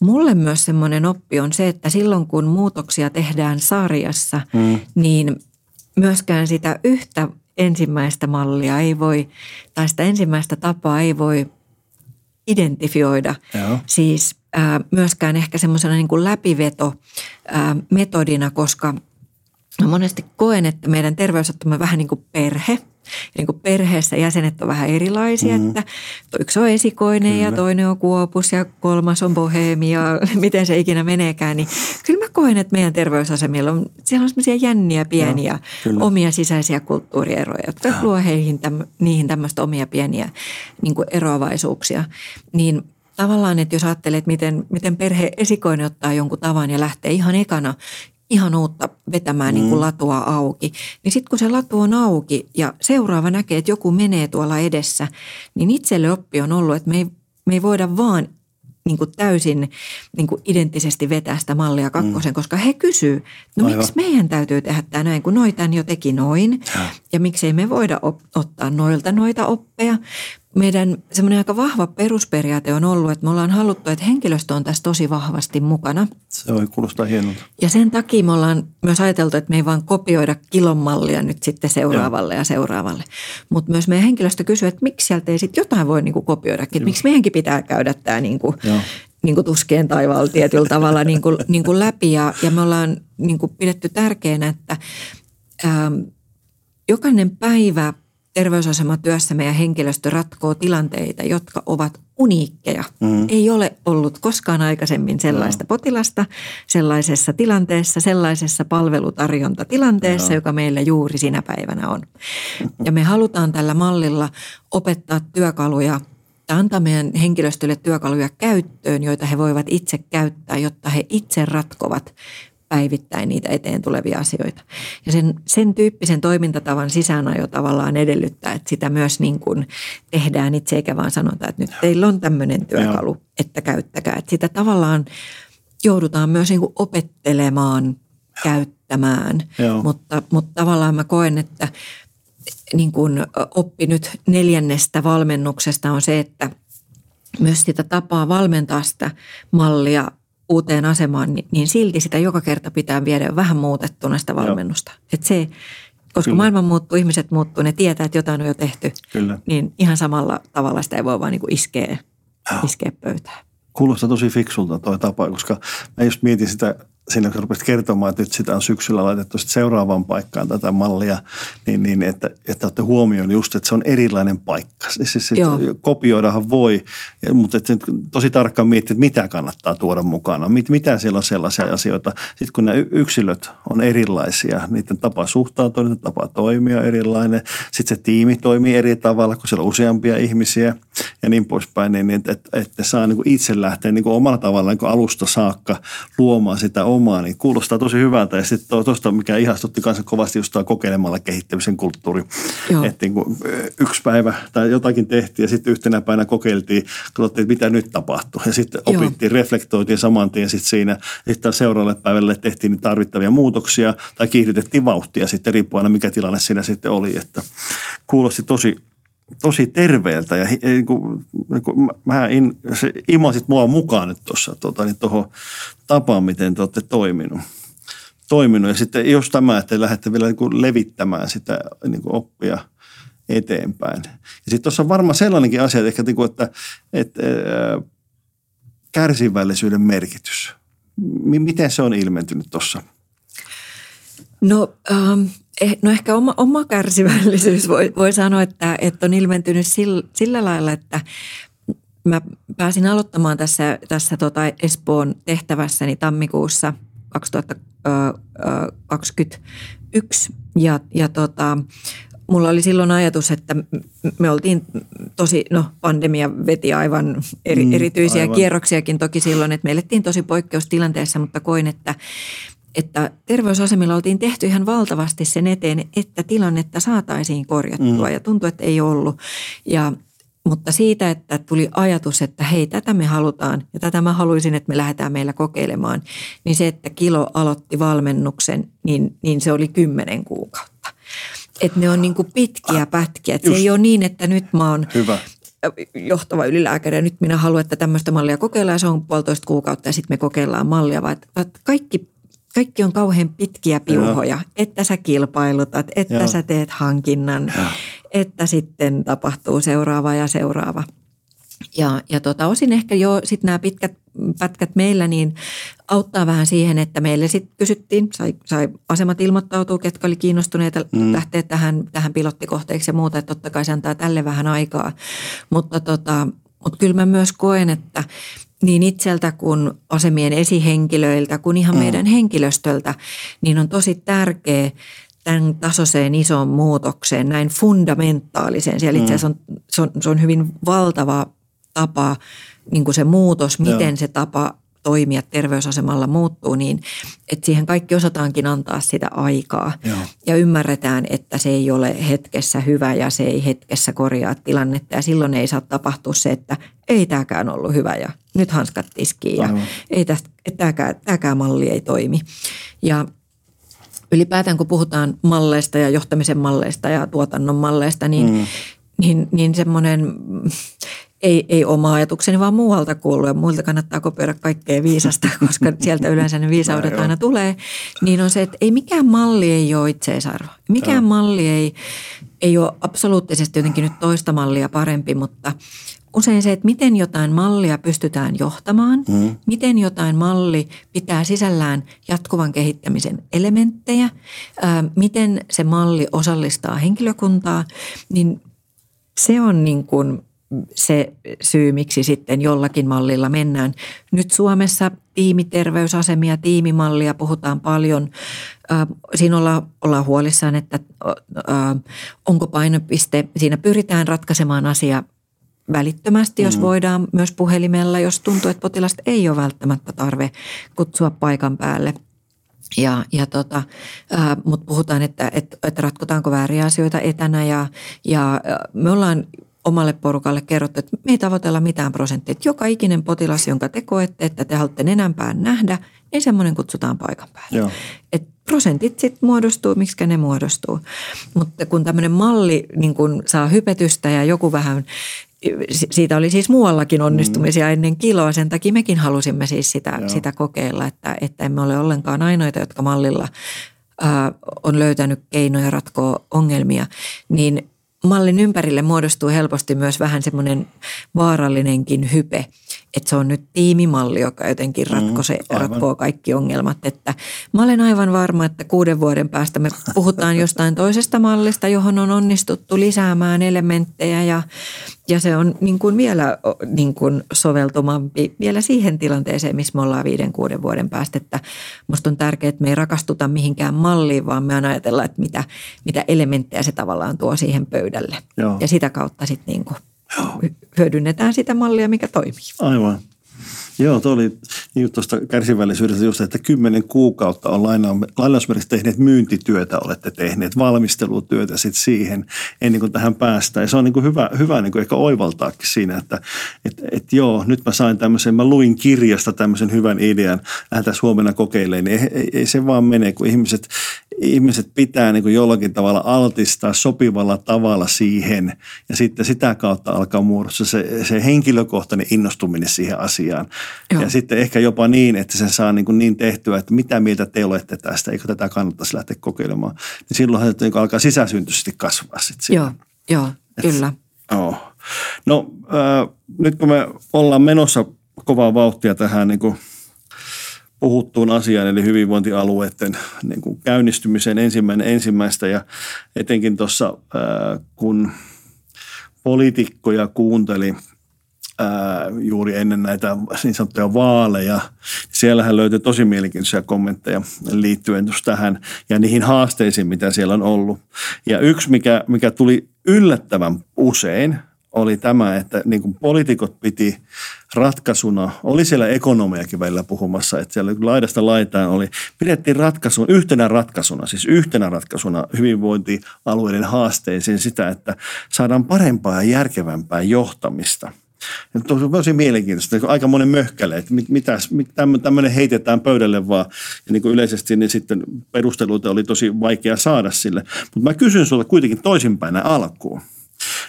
mulle myös semmoinen oppi on se, että silloin kun muutoksia tehdään sarjassa, mm. niin myöskään sitä yhtä ensimmäistä mallia ei voi, tai sitä ensimmäistä tapaa ei voi identifioida. Joo. Siis ää, myöskään ehkä semmoisena niin kuin läpiveto ää, metodina, koska monesti koen, että meidän terveysottomme vähän niin kuin perhe – niin kuin perheessä jäsenet on vähän erilaisia, mm. että yksi on esikoinen kyllä. ja toinen on kuopus ja kolmas on bohemi ja miten se ikinä meneekään. Niin kyllä mä koen, että meidän terveysasemilla on, siellä on semmoisia jänniä pieniä no, omia sisäisiä kulttuurieroja, jotka ja. luo heihin täm, niihin tämmöistä omia pieniä niin kuin eroavaisuuksia. Niin tavallaan, että jos ajattelet, miten, miten perhe esikoinen ottaa jonkun tavan ja lähtee ihan ekana ihan uutta vetämään mm. niin kuin mm. latua auki. Niin sitten kun se latu on auki ja seuraava näkee, että joku menee tuolla edessä, niin itselle oppi on ollut, että me ei, me ei voida vaan niin kuin täysin niin kuin identtisesti vetää sitä mallia kakkosen, mm. koska he kysyy, no Aivan. miksi meidän täytyy tehdä tämä näin, kun noita jo teki noin, ja, ja miksei me voida op- ottaa noilta noita oppeja. Meidän semmoinen aika vahva perusperiaate on ollut, että me ollaan haluttu, että henkilöstö on tässä tosi vahvasti mukana. Se voi kuulostaa hienolta. Ja sen takia me ollaan myös ajateltu, että me ei vaan kopioida kilon mallia nyt sitten seuraavalle Joo. ja seuraavalle. Mutta myös meidän henkilöstö kysyy, että miksi sieltä ei sitten jotain voi niinku kopioidakin. Miksi meidänkin pitää käydä tämä niinku, niinku tuskien taivaalla tietyllä tavalla niinku, niinku läpi. Ja, ja me ollaan niinku pidetty tärkeänä, että ähm, jokainen päivä – terveysasematyössä meidän henkilöstö ratkoo tilanteita, jotka ovat uniikkeja. Mm. Ei ole ollut koskaan aikaisemmin sellaista no. potilasta sellaisessa tilanteessa, sellaisessa palvelutarjontatilanteessa, no. joka meillä juuri sinä päivänä on. Ja me halutaan tällä mallilla opettaa työkaluja ja antaa meidän henkilöstölle työkaluja käyttöön, joita he voivat itse käyttää, jotta he itse ratkovat päivittäin niitä eteen tulevia asioita. Ja sen, sen tyyppisen toimintatavan sisäänajo tavallaan edellyttää, että sitä myös niin kuin tehdään itse eikä vaan sanota, että nyt teillä on tämmöinen työkalu, että käyttäkää. Että sitä tavallaan joudutaan myös niin kuin opettelemaan, käyttämään, mutta, mutta tavallaan mä koen, että niin kuin oppi nyt neljännestä valmennuksesta on se, että myös sitä tapaa valmentaa sitä mallia uuteen asemaan, niin, niin silti sitä joka kerta pitää viedä vähän muutettuna sitä valmennusta. Et se, koska Kyllä. maailma muuttuu, ihmiset muuttuu, ne tietää, että jotain on jo tehty. Kyllä. Niin ihan samalla tavalla sitä ei voi vaan niin kuin iskeä, iskeä pöytään. Kuulostaa tosi fiksulta tuo tapa, koska mä just mietin sitä siinä kun rupesit kertomaan, että nyt sitä on syksyllä laitettu seuraavaan paikkaan tätä mallia, niin, niin että, että olette huomioon just, että se on erilainen paikka. Siis, siis kopioidahan voi, mutta että tosi tarkkaan miettiä, että mitä kannattaa tuoda mukana, mit, mitä siellä on sellaisia asioita. Sitten kun nämä yksilöt on erilaisia, niiden tapa suhtautua, niiden tapa toimia erilainen. Sitten se tiimi toimii eri tavalla, kun siellä on useampia ihmisiä ja niin poispäin, niin että, että, että saa niin kuin itse lähteä niin kuin omalla tavallaan niin alusta saakka luomaan sitä omaa, niin kuulostaa tosi hyvältä. Ja sitten tuosta, mikä ihastutti kanssa kovasti just kokeilemalla kehittämisen kulttuuri. Että niin kuin yksi päivä tai jotakin tehtiin ja sitten yhtenä päivänä kokeiltiin, katsottiin, että mitä nyt tapahtuu. Ja sitten opittiin, Joo. reflektoitiin saman tien sitten siinä. Sitten seuraavalle päivälle tehtiin tarvittavia muutoksia tai kiihdytettiin vauhtia sitten riippuen mikä tilanne siinä sitten oli. Että kuulosti tosi, tosi terveeltä ja kuin, kuin, mä in, se imasit mua mukaan nyt tuossa tota, niin tuohon tapaan, miten te olette toiminut. toiminut. Ja sitten jos tämä, että lähdette vielä niin levittämään sitä niin kuin oppia eteenpäin. Ja sitten tuossa on varmaan sellainenkin asia, että, ehkä, niin kuin, että, että kärsivällisyyden merkitys. Miten se on ilmentynyt tuossa? No ähm, Eh, no ehkä oma, oma kärsivällisyys voi, voi sanoa, että, että on ilmentynyt sillä, sillä lailla, että mä pääsin aloittamaan tässä, tässä tota Espoon tehtävässäni tammikuussa 2021 ja, ja tota, mulla oli silloin ajatus, että me oltiin tosi, no pandemia veti aivan eri, mm, erityisiä aivan. kierroksiakin toki silloin, että me elettiin tosi poikkeustilanteessa, mutta koin, että että terveysasemilla oltiin tehty ihan valtavasti sen eteen, että tilannetta saataisiin korjattua mm. ja tuntui, että ei ollut. Ja, mutta siitä, että tuli ajatus, että hei, tätä me halutaan ja tätä mä haluaisin, että me lähdetään meillä kokeilemaan, niin se, että kilo aloitti valmennuksen, niin, niin se oli kymmenen kuukautta. Että ne on niin kuin pitkiä pätkiä. Että se ei ole niin, että nyt mä oon Hyvä johtava ylilääkäri ja nyt minä haluan, että tämmöistä mallia kokeillaan ja se on puolitoista kuukautta ja sitten me kokeillaan mallia, vaan kaikki kaikki on kauhean pitkiä piuhoja, Joo. että sä kilpailutat, että Joo. sä teet hankinnan, Joo. että sitten tapahtuu seuraava ja seuraava. Ja, ja tota, osin ehkä jo sitten nämä pitkät pätkät meillä niin auttaa vähän siihen, että meille sitten kysyttiin, sai, sai asemat ilmoittautua, ketkä oli kiinnostuneita mm. lähteä tähän, tähän pilottikohteeksi ja muuta, että totta kai se antaa tälle vähän aikaa. Mutta, tota, mutta kyllä mä myös koen, että niin itseltä kuin asemien esihenkilöiltä kuin ihan mm. meidän henkilöstöltä, niin on tosi tärkeä tämän tasoiseen isoon muutokseen, näin fundamentaaliseen. Siellä itse asiassa on, se, on, se on hyvin valtava tapa, niin kuin se muutos, miten Joo. se tapa toimia terveysasemalla muuttuu, niin että siihen kaikki osataankin antaa sitä aikaa. Joo. Ja ymmärretään, että se ei ole hetkessä hyvä ja se ei hetkessä korjaa tilannetta. Ja silloin ei saa tapahtua se, että ei tämäkään ollut hyvä ja nyt hanskat tiskiin ja ei tästä, tämäkään, tämäkään malli ei toimi. Ja ylipäätään kun puhutaan malleista ja johtamisen malleista ja tuotannon malleista, niin mm niin, niin semmoinen ei, ei oma ajatukseni, vaan muualta kuuluu ja muilta kannattaa kopioida kaikkea viisasta, koska sieltä yleensä ne viisaudet no, aina tulee, niin on se, että ei mikään malli ei ole itseisarvo. Mikään no. malli ei, ei ole absoluuttisesti jotenkin nyt toista mallia parempi, mutta usein se, että miten jotain mallia pystytään johtamaan, mm. miten jotain malli pitää sisällään jatkuvan kehittämisen elementtejä, ää, miten se malli osallistaa henkilökuntaa, niin se on niin kuin se syy, miksi sitten jollakin mallilla mennään. Nyt Suomessa tiimiterveysasemia, tiimimallia puhutaan paljon. Siinä ollaan, ollaan huolissaan, että onko painopiste, siinä pyritään ratkaisemaan asia välittömästi, jos mm. voidaan myös puhelimella, jos tuntuu, että potilasta ei ole välttämättä tarve kutsua paikan päälle. Ja, ja tota, mutta puhutaan, että, että, että ratkotaanko vääriä asioita etänä ja, ja me ollaan omalle porukalle kerrottu, että me ei tavoitella mitään prosenttia. Että joka ikinen potilas, jonka te koette, että te haluatte enempään nähdä, niin semmoinen kutsutaan paikan päälle. Joo. Et prosentit sitten muodostuu, miksi ne muodostuu. Mutta kun tämmöinen malli niin kun saa hypetystä ja joku vähän siitä oli siis muuallakin onnistumisia mm. ennen kiloa, sen takia mekin halusimme siis sitä, sitä kokeilla, että, että emme ole ollenkaan ainoita, jotka mallilla ää, on löytänyt keinoja ratkoa ongelmia, niin mallin ympärille muodostuu helposti myös vähän semmoinen vaarallinenkin hype – että se on nyt tiimimalli, joka jotenkin ratkoisee, mm, ratkoo kaikki ongelmat. Että mä olen aivan varma, että kuuden vuoden päästä me puhutaan jostain toisesta mallista, johon on onnistuttu lisäämään elementtejä ja, ja se on niin kuin vielä niin kuin soveltumampi vielä siihen tilanteeseen, missä me ollaan viiden, kuuden vuoden päästä. Että musta on tärkeää, että me ei rakastuta mihinkään malliin, vaan me on ajatella, että mitä, mitä elementtejä se tavallaan tuo siihen pöydälle. Joo. Ja sitä kautta sitten niin kuin. Hyödynnetään sitä mallia, mikä toimii. Aivan. Joo, tuo oli niin tuosta kärsivällisyydestä just, että kymmenen kuukautta on lainausmerkissä tehneet myyntityötä, olette tehneet valmistelutyötä sitten siihen ennen kuin tähän päästään. Ja se on niin kuin hyvä, hyvä niin kuin ehkä oivaltaakin siinä, että et, et joo, nyt mä sain tämmöisen, mä luin kirjasta tämmöisen hyvän idean, lähdetään huomenna kokeilemaan. Niin ei, ei, ei se vaan mene, kun ihmiset, ihmiset pitää niin kuin jollakin tavalla altistaa sopivalla tavalla siihen ja sitten sitä kautta alkaa muodostua se, se henkilökohtainen innostuminen siihen asiaan. Joo. Ja sitten ehkä jopa niin, että sen saa niin, kuin niin tehtyä, että mitä mieltä te olette tästä, eikö tätä kannattaisi lähteä kokeilemaan. Niin silloinhan se niin alkaa sisäsyntyisesti kasvaa sitten. Joo, joo, Et, kyllä. Oh. No äh, nyt kun me ollaan menossa kovaa vauhtia tähän niin kuin puhuttuun asiaan, eli hyvinvointialueiden niin kuin käynnistymisen ensimmäinen ensimmäistä ja etenkin tuossa äh, kun poliitikkoja kuunteli – ää, juuri ennen näitä niin sanottuja vaaleja. Siellähän löytyi tosi mielenkiintoisia kommentteja liittyen just tähän ja niihin haasteisiin, mitä siellä on ollut. Ja yksi, mikä, mikä tuli yllättävän usein, oli tämä, että niin kuin poliitikot piti ratkaisuna, oli siellä ekonomiakin välillä puhumassa, että siellä laidasta laitaan oli, pidettiin ratkaisun, yhtenä ratkaisuna, siis yhtenä ratkaisuna hyvinvointialueiden haasteisiin sitä, että saadaan parempaa ja järkevämpää johtamista – ja tosi mielenkiintoista, aika monen möhkäle, että mit, mit, tämmöinen heitetään pöydälle vaan. Ja niin kuin yleisesti niin sitten perusteluita oli tosi vaikea saada sille. Mutta mä kysyn sinulta kuitenkin toisinpäin alkuun,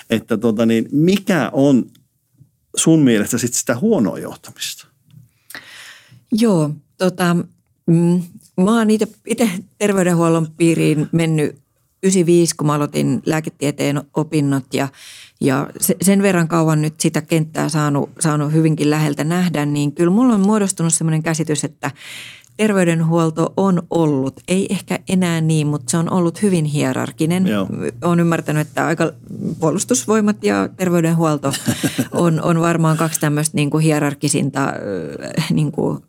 että tota niin, mikä on sun mielestä sitten sitä huonoa johtamista? Joo, tota, mm, mä oon itse terveydenhuollon piiriin mennyt 95, kun mä aloitin lääketieteen opinnot ja, ja sen verran kauan nyt sitä kenttää saanut, saanut hyvinkin läheltä nähdä, niin kyllä mulla on muodostunut sellainen käsitys, että terveydenhuolto on ollut, ei ehkä enää niin, mutta se on ollut hyvin hierarkinen. Olen ymmärtänyt, että aika puolustusvoimat ja terveydenhuolto on, on varmaan kaksi tämmöistä niin kuin hierarkisinta niin kuin,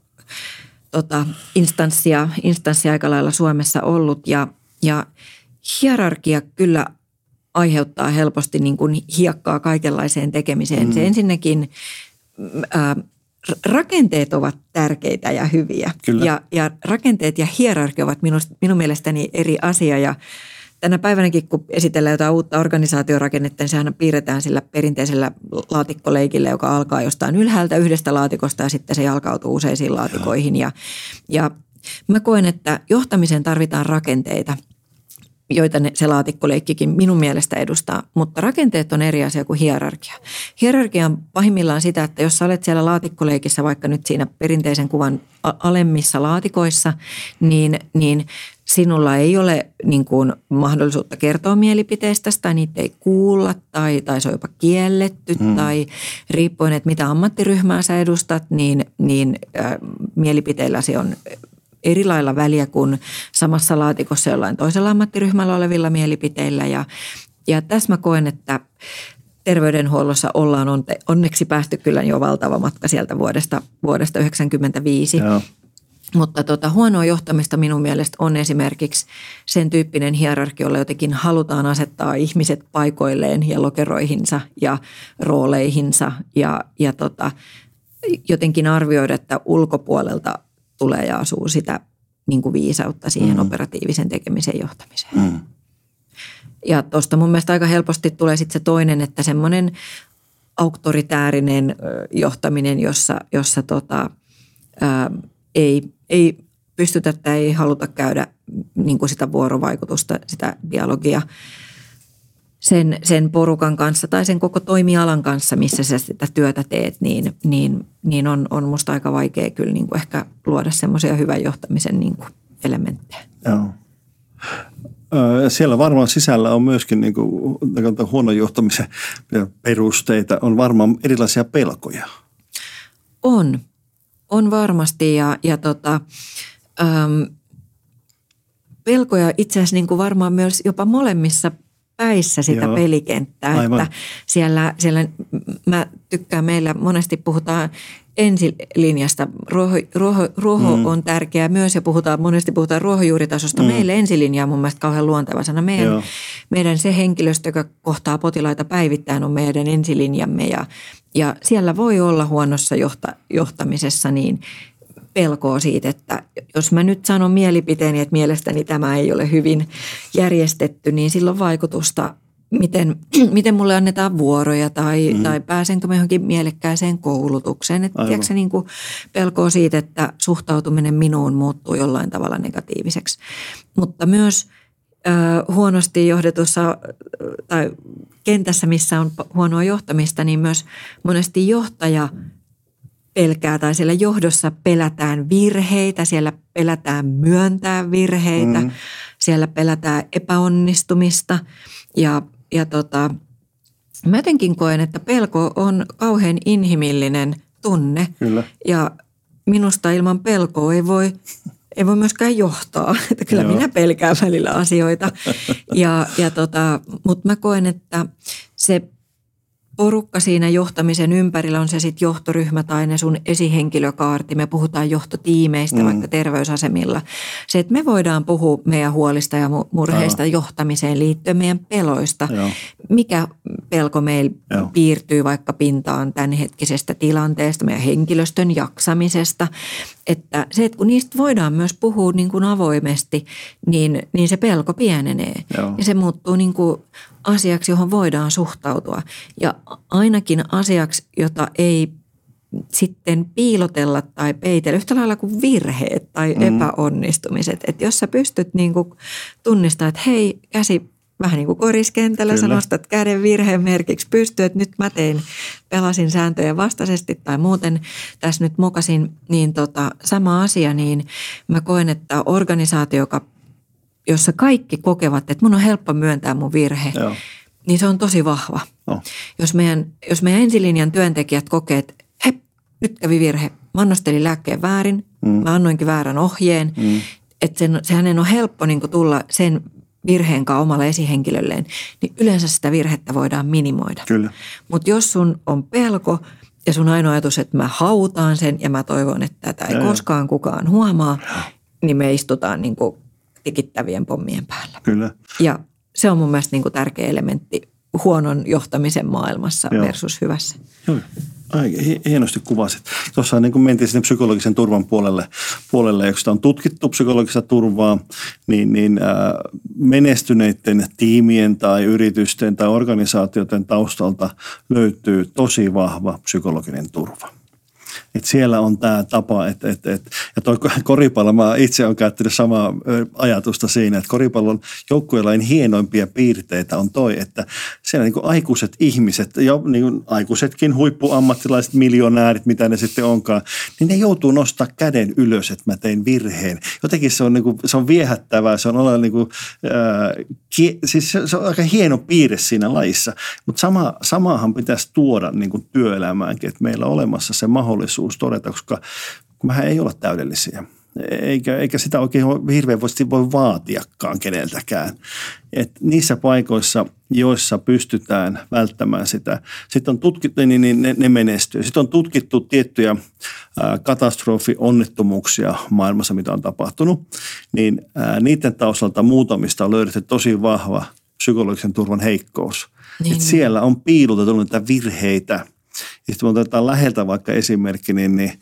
tota, instanssia, instanssia aika lailla Suomessa ollut ja, ja – hierarkia kyllä aiheuttaa helposti niin kuin hiekkaa kaikenlaiseen tekemiseen. Mm. Se ensinnäkin ää, rakenteet ovat tärkeitä ja hyviä. Kyllä. Ja, ja rakenteet ja hierarkia ovat minun, minun mielestäni eri asia ja Tänä päivänäkin, kun esitellään jotain uutta organisaatiorakennetta, niin sehän piirretään sillä perinteisellä laatikkoleikillä, joka alkaa jostain ylhäältä yhdestä laatikosta ja sitten se jalkautuu useisiin laatikoihin. Ja, ja mä koen, että johtamiseen tarvitaan rakenteita – joita ne, se laatikkoleikkikin minun mielestä edustaa, mutta rakenteet on eri asia kuin hierarkia. Hierarkia on pahimmillaan sitä, että jos sä olet siellä laatikkoleikissä vaikka nyt siinä perinteisen kuvan alemmissa laatikoissa, niin, niin sinulla ei ole niin kuin, mahdollisuutta kertoa mielipiteestä tai niitä ei kuulla tai, tai se on jopa kielletty hmm. tai riippuen, että mitä ammattiryhmää sä edustat, niin, niin äh, mielipiteilläsi on eri lailla väliä kuin samassa laatikossa jollain toisella ammattiryhmällä olevilla mielipiteillä. Ja, ja tässä mä koen, että terveydenhuollossa ollaan onneksi päästy kyllä jo valtava matka sieltä vuodesta, vuodesta 1995. Joo. Mutta tota, huonoa johtamista minun mielestä on esimerkiksi sen tyyppinen hierarkia, jolla jotenkin halutaan asettaa ihmiset paikoilleen ja lokeroihinsa ja rooleihinsa ja, ja tota, jotenkin arvioida, että ulkopuolelta tulee ja asuu sitä niin kuin viisautta siihen mm. operatiivisen tekemisen johtamiseen. Mm. Ja tuosta mun mielestä aika helposti tulee sitten se toinen, että semmoinen auktoritäärinen johtaminen, jossa, jossa tota, ää, ei, ei pystytä tai ei haluta käydä niin kuin sitä vuorovaikutusta, sitä dialogia – sen, sen porukan kanssa tai sen koko toimialan kanssa, missä sä sitä työtä teet, niin, niin, niin on, on musta aika vaikea kyllä niin kuin ehkä luoda semmoisia hyvän johtamisen niin kuin elementtejä. Joo. Siellä varmaan sisällä on myöskin niin kuin, huonon johtamisen perusteita, on varmaan erilaisia pelkoja. On, on varmasti ja, ja tota, äm, pelkoja itse asiassa niin kuin varmaan myös jopa molemmissa – päissä sitä Joo. pelikenttää. Aivan. Että siellä, siellä mä tykkään, meillä monesti puhutaan ensilinjasta. Ruoho, ruoho, ruoho mm. on tärkeää myös ja puhutaan, monesti puhutaan ruohonjuuritasosta. Mm. Meille ensilinja on mun mielestä kauhean luonteva sana. Meidän, meidän se henkilöstö, joka kohtaa potilaita päivittäin, on meidän ensilinjamme ja, ja siellä voi olla huonossa johta, johtamisessa niin pelkoa siitä, että jos mä nyt sanon mielipiteeni, että mielestäni tämä ei ole hyvin järjestetty, niin silloin vaikutusta, miten, miten mulle annetaan vuoroja tai, mm. tai pääsenkö mä johonkin mielekkääseen koulutukseen. Että tiedätkö, niin kuin pelkoa siitä, että suhtautuminen minuun muuttuu jollain tavalla negatiiviseksi. Mutta myös äh, huonosti johdetussa tai kentässä, missä on huonoa johtamista, niin myös monesti johtaja – pelkää tai siellä johdossa pelätään virheitä, siellä pelätään myöntää virheitä, mm. siellä pelätään epäonnistumista ja, ja tota, mä jotenkin koen, että pelko on kauhean inhimillinen tunne Kyllä. ja minusta ilman pelkoa ei voi ei voi myöskään johtaa. Että kyllä Joo. minä pelkään välillä asioita. Ja, ja tota, Mutta mä koen, että se porukka siinä johtamisen ympärillä, on se sitten johtoryhmä tai ne sun esihenkilökaarti. Me puhutaan johtotiimeistä mm. vaikka terveysasemilla. Se, että me voidaan puhua meidän huolista ja murheista Aivan. johtamiseen liittyen meidän peloista. Joo. Mikä pelko meillä Joo. piirtyy vaikka pintaan tämänhetkisestä tilanteesta, meidän henkilöstön jaksamisesta. Että se, että kun niistä voidaan myös puhua niin kuin avoimesti, niin, niin se pelko pienenee. Joo. Ja se muuttuu niin kuin asiaksi, johon voidaan suhtautua. Ja ainakin asiaksi, jota ei sitten piilotella tai peitellä yhtä lailla kuin virheet tai mm. epäonnistumiset. Että jos sä pystyt niin kuin tunnistamaan, että hei, käsi vähän niin kuin koriskentällä, Kyllä. sä nostat käden virheen merkiksi pystyy, että nyt mä tein, pelasin sääntöjen vastaisesti tai muuten tässä nyt mokasin, niin tota, sama asia, niin mä koen, että organisaatio, joka jossa kaikki kokevat, että mun on helppo myöntää mun virhe, Joo. niin se on tosi vahva. No. Jos, meidän, jos meidän ensilinjan työntekijät kokee, että he, nyt kävi virhe, mä annostelin lääkkeen väärin, mm. mä annoinkin väärän ohjeen, mm. että sen, se hänen on helppo niin tulla sen virheen kanssa omalle esihenkilölleen, niin yleensä sitä virhettä voidaan minimoida. Mutta jos sun on pelko ja sun ainoa ajatus, että mä hautaan sen ja mä toivon, että tätä ei ja koskaan kukaan huomaa, niin me istutaan niin kuin tikittävien pommien päällä. Kyllä. Ja se on mun mielestä niin kuin tärkeä elementti huonon johtamisen maailmassa Joo. versus hyvässä. Joo. Ai, hienosti kuvasit. Tuossa niin kun mentiin sinne psykologisen turvan puolelle, puolelle ja kun sitä on tutkittu psykologista turvaa, niin, niin äh, menestyneiden tiimien tai yritysten tai organisaatioiden taustalta löytyy tosi vahva psykologinen turva. Että siellä on tämä tapa, että, että, että ja toi koripallo, mä itse olen käyttänyt samaa ajatusta siinä, että koripallon joukkueella hienoimpia piirteitä on toi, että siellä niin aikuiset ihmiset, jo niin aikuisetkin huippuammattilaiset, miljonäärit, mitä ne sitten onkaan, niin ne joutuu nostaa käden ylös, että mä tein virheen. Jotenkin se on, niin kuin, se on viehättävää, se on olla niin kuin, äh, kie, siis se, se on aika hieno piirre siinä lajissa, mutta sama, samahan pitäisi tuoda niin kuin työelämäänkin, että meillä on olemassa se mahdollisuus todeta, koska mehän ei olla täydellisiä. Eikä, eikä sitä oikein hirveän voi vaatiakaan keneltäkään. Et niissä paikoissa, joissa pystytään välttämään sitä, sitten on tutkittu, niin, niin ne, ne menestyy. Sitten on tutkittu tiettyjä katastrofionnettomuuksia maailmassa, mitä on tapahtunut, niin ää, niiden taustalta muutamista on löydetty tosi vahva psykologisen turvan heikkous. Niin, niin. Siellä on piilotettu niitä virheitä – ja sitten otetaan läheltä vaikka esimerkki, niin, niin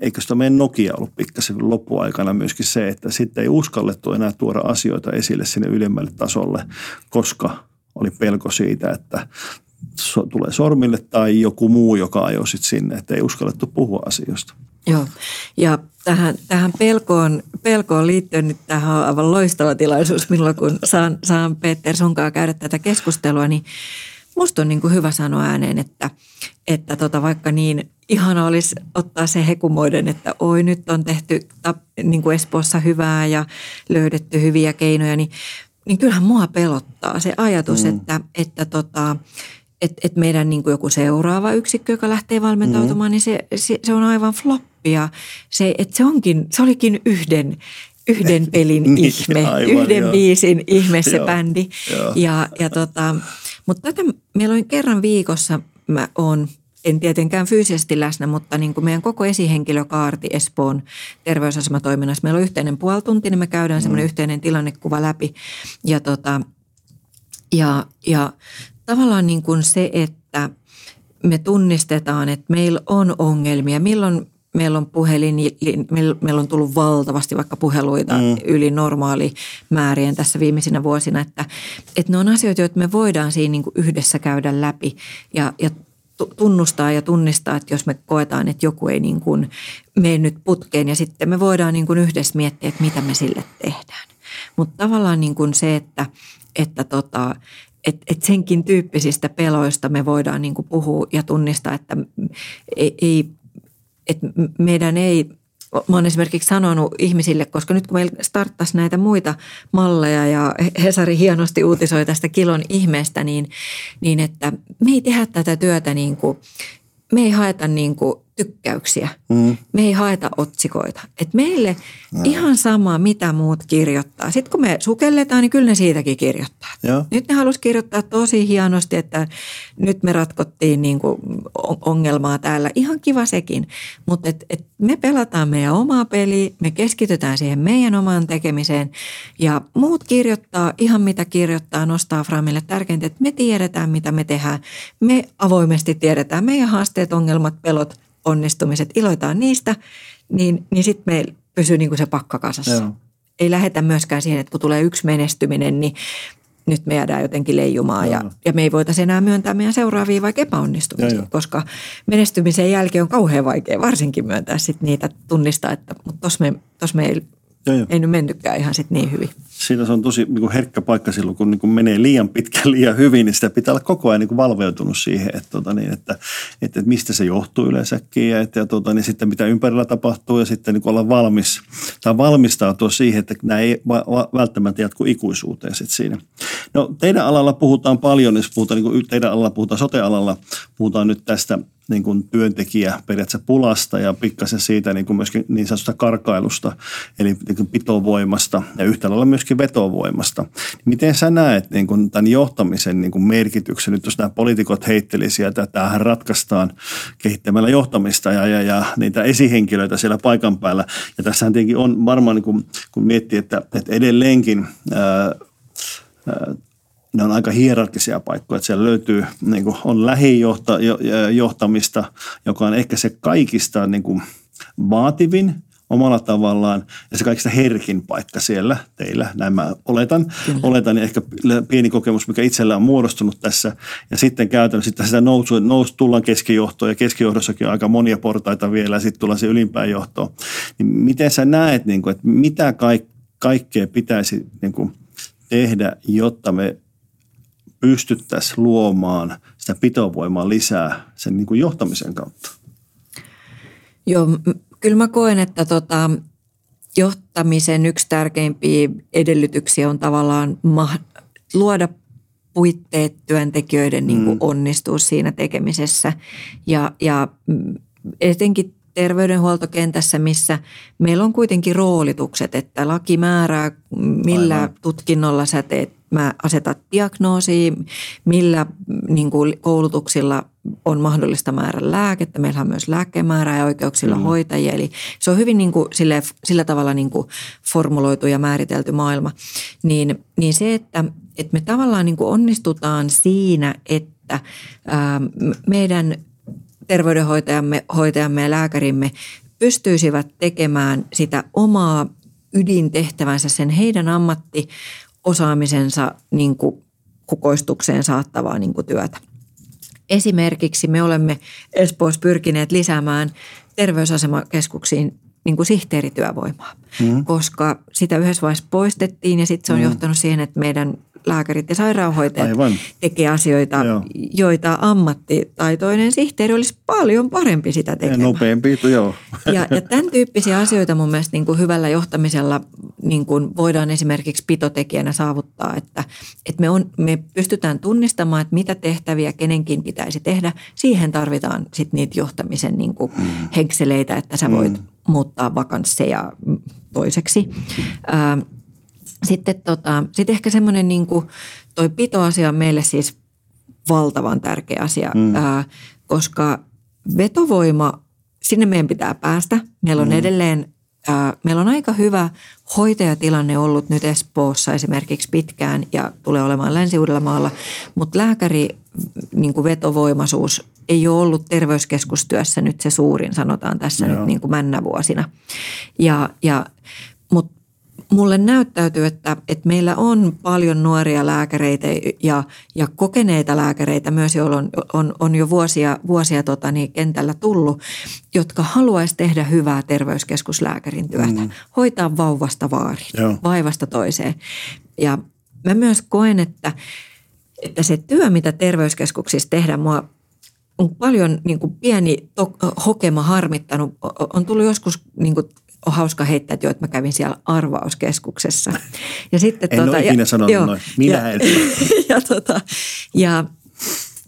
eikö sitä meidän Nokia ollut pikkasen loppuaikana myöskin se, että sitten ei uskallettu enää tuoda asioita esille sinne ylemmälle tasolle, koska oli pelko siitä, että so, tulee sormille tai joku muu, joka ajoi sitten sinne, että ei uskallettu puhua asioista. Joo, ja tähän, tähän pelkoon, pelkoon liittyen nyt tähän on aivan loistava tilaisuus, milloin kun saan, saan Peter sunkaan käydä tätä keskustelua, niin musta on niin kuin hyvä sanoa ääneen, että, että tota, vaikka niin ihana olisi ottaa se hekumoiden, että oi nyt on tehty niin kuin Espoossa hyvää ja löydetty hyviä keinoja, niin, niin kyllähän mua pelottaa se ajatus, mm. että, että tota, että et meidän niin kuin joku seuraava yksikkö, joka lähtee valmentautumaan, mm. niin se, se, se on aivan floppia. Se, että se, onkin, se olikin yhden, yhden pelin niin, ihme, aivan, yhden joo. biisin ihme se joo, bändi. Joo. Ja, ja tota, mutta tätä meillä on kerran viikossa, mä oon en tietenkään fyysisesti läsnä, mutta niin kuin meidän koko esihenkilökaarti Espoon terveysasematoiminnassa, meillä on yhteinen puoli tunti, niin me käydään mm. semmoinen yhteinen tilannekuva läpi. Ja, tota, ja, ja tavallaan niin kuin se, että me tunnistetaan, että meillä on ongelmia, milloin meillä on puhelin, meillä on tullut valtavasti vaikka puheluita mm. yli normaali määrien tässä viimeisinä vuosina, että, että ne on asioita, joita me voidaan siinä niin kuin yhdessä käydä läpi ja, ja tunnustaa ja tunnistaa, että jos me koetaan, että joku ei niin kuin mene nyt putkeen ja sitten me voidaan niin kuin yhdessä miettiä, että mitä me sille tehdään. Mutta tavallaan niin kuin se, että, että tota, et, et senkin tyyppisistä peloista me voidaan niin kuin puhua ja tunnistaa, että ei, ei että meidän ei, mä oon esimerkiksi sanonut ihmisille, koska nyt kun meillä starttaisi näitä muita malleja ja Hesari hienosti uutisoi tästä kilon ihmeestä, niin, niin että me ei tehdä tätä työtä niin kuin, me ei haeta niin kuin tykkäyksiä. Mm. Me ei haeta otsikoita. Et meille no. ihan sama, mitä muut kirjoittaa. Sitten kun me sukelletaan, niin kyllä ne siitäkin kirjoittaa. Joo. Nyt ne halusi kirjoittaa tosi hienosti, että nyt me ratkottiin niin kuin ongelmaa täällä. Ihan kiva sekin. Mutta et, et me pelataan meidän omaa peliä, me keskitytään siihen meidän omaan tekemiseen. Ja muut kirjoittaa ihan mitä kirjoittaa, nostaa Framille. Tärkeintä, että me tiedetään, mitä me tehdään. Me avoimesti tiedetään meidän haasteet, ongelmat, pelot – onnistumiset, iloitaan niistä, niin, niin sitten meillä pysyy niin kuin se pakka kasassa. Joo. Ei lähetä myöskään siihen, että kun tulee yksi menestyminen, niin nyt me jäädään jotenkin leijumaan ja, ja me ei voitaisiin enää myöntää meidän seuraavia vaikka epäonnistumisia, Joo, koska menestymisen jälkeen on kauhean vaikea varsinkin myöntää sit niitä, tunnistaa, että mutta tuossa me, tos me ei, ei nyt mennytkään ihan sit niin hyvin siinä se on tosi niin kuin herkkä paikka silloin, kun niin kuin menee liian pitkään liian hyvin, niin sitä pitää olla koko ajan niin kuin valveutunut siihen, että, tota, niin, että, että, että mistä se johtuu yleensäkin ja, että, ja tota, niin sitten mitä ympärillä tapahtuu ja sitten niin kuin olla valmis tai valmistautua siihen, että nämä ei va- va- välttämättä jatku ikuisuuteen sitten siinä. No teidän alalla puhutaan paljon, jos puhutaan, niin kuin teidän alalla puhutaan sote-alalla, puhutaan nyt tästä niin kuin työntekijä periaatteessa pulasta ja pikkasen siitä niin kuin myöskin niin sanotusta karkailusta, eli niin kuin pitovoimasta ja yhtä lailla myöskin vetovoimasta. Miten sä näet niin kuin tämän johtamisen niin kuin merkityksen, nyt jos nämä poliitikot heitteli sieltä, että tämähän ratkaistaan kehittämällä johtamista ja, ja, ja niitä esihenkilöitä siellä paikan päällä. Ja tässähän tietenkin on varmaan, niin kuin, kun miettii, että, että edelleenkin ää, ää, ne on aika hierarkisia paikkoja, että siellä löytyy, niin kuin on lähijohtamista, joka on ehkä se kaikista niin kuin vaativin, omalla tavallaan ja se kaikista herkin paikka siellä teillä, näin mä oletan. Kyllä. Oletan ehkä pieni kokemus, mikä itsellä on muodostunut tässä ja sitten käytännössä sitten sitä nousu, nousu tullaan keskijohtoon ja keskijohdossakin on aika monia portaita vielä ja sitten tullaan se ylimpään johtoon. Niin miten sä näet, niin kuin, että mitä kaik, kaikkea pitäisi niin kuin, tehdä, jotta me pystyttäisiin luomaan sitä pitovoimaa lisää sen niin kuin johtamisen kautta? Joo, kyllä mä koen, että tota, johtamisen yksi tärkeimpiä edellytyksiä on tavallaan ma- luoda puitteet työntekijöiden niin kuin mm. onnistua siinä tekemisessä. Ja, ja etenkin terveydenhuoltokentässä, missä meillä on kuitenkin roolitukset, että laki määrää, millä Aivan. tutkinnolla sä teet, mä asetat diagnoosia, millä niin kuin koulutuksilla on mahdollista määrä lääkettä. Meillä on myös lääkemäärää ja oikeuksilla mm. hoitajia. Eli se on hyvin niin kuin sille, sillä tavalla niin kuin formuloitu ja määritelty maailma. Niin, niin se, että, että me tavallaan niin kuin onnistutaan siinä, että ää, meidän terveydenhoitajamme hoitajamme ja lääkärimme pystyisivät tekemään sitä omaa ydintehtävänsä, sen heidän ammattiosaamisensa niin kuin kukoistukseen saattavaa niin kuin työtä. Esimerkiksi me olemme Espoossa pyrkineet lisäämään terveysasemakeskuksiin niin kuin sihteerityövoimaa, mm. koska sitä yhdessä vaiheessa poistettiin ja sitten se on mm. johtanut siihen, että meidän lääkärit ja sairaanhoitajat Aivan. tekee asioita, joo. joita ammattitaitoinen sihteeri olisi paljon parempi sitä tekemään. Ja nopeampi, joo. Ja, ja tämän tyyppisiä asioita mun mielestä niin kuin hyvällä johtamisella niin kuin voidaan esimerkiksi pitotekijänä saavuttaa, että, että me, on, me pystytään tunnistamaan, että mitä tehtäviä kenenkin pitäisi tehdä. Siihen tarvitaan sitten niitä johtamisen niin kuin mm. henkseleitä, että sä voit mm. muuttaa vakansseja toiseksi. Ää, sitten tota, sit ehkä semmoinen niin kuin, toi pitoasia on meille siis valtavan tärkeä asia, mm. ää, koska vetovoima, sinne meidän pitää päästä. Meillä on mm. edelleen, ää, meillä on aika hyvä hoitajatilanne ollut nyt Espoossa esimerkiksi pitkään ja tulee olemaan Länsi-Uudellamaalla, mutta lääkäri niin kuin vetovoimaisuus ei ole ollut terveyskeskustyössä nyt se suurin, sanotaan tässä Joo. nyt niin kuin männävuosina. Ja, ja, mutta mulle näyttäytyy, että, että meillä on paljon nuoria lääkäreitä ja, ja kokeneita lääkäreitä myös, joilla on, on, on jo vuosia, vuosia tota, niin kentällä tullut, jotka haluaisi tehdä hyvää terveyskeskuslääkärin työtä, mm. hoitaa vauvasta vaariin, Joo. vaivasta toiseen. Ja mä myös koen, että, että se työ, mitä terveyskeskuksissa tehdään, mua on paljon niin kuin pieni to- hokema harmittanut. On tullut joskus niin kuin on hauska heittää, että, jo, että mä kävin siellä arvauskeskuksessa. Ja sitten, en tuota, ole ikinä sanonut joo, noin. Minä ja, en. ja, tota, ja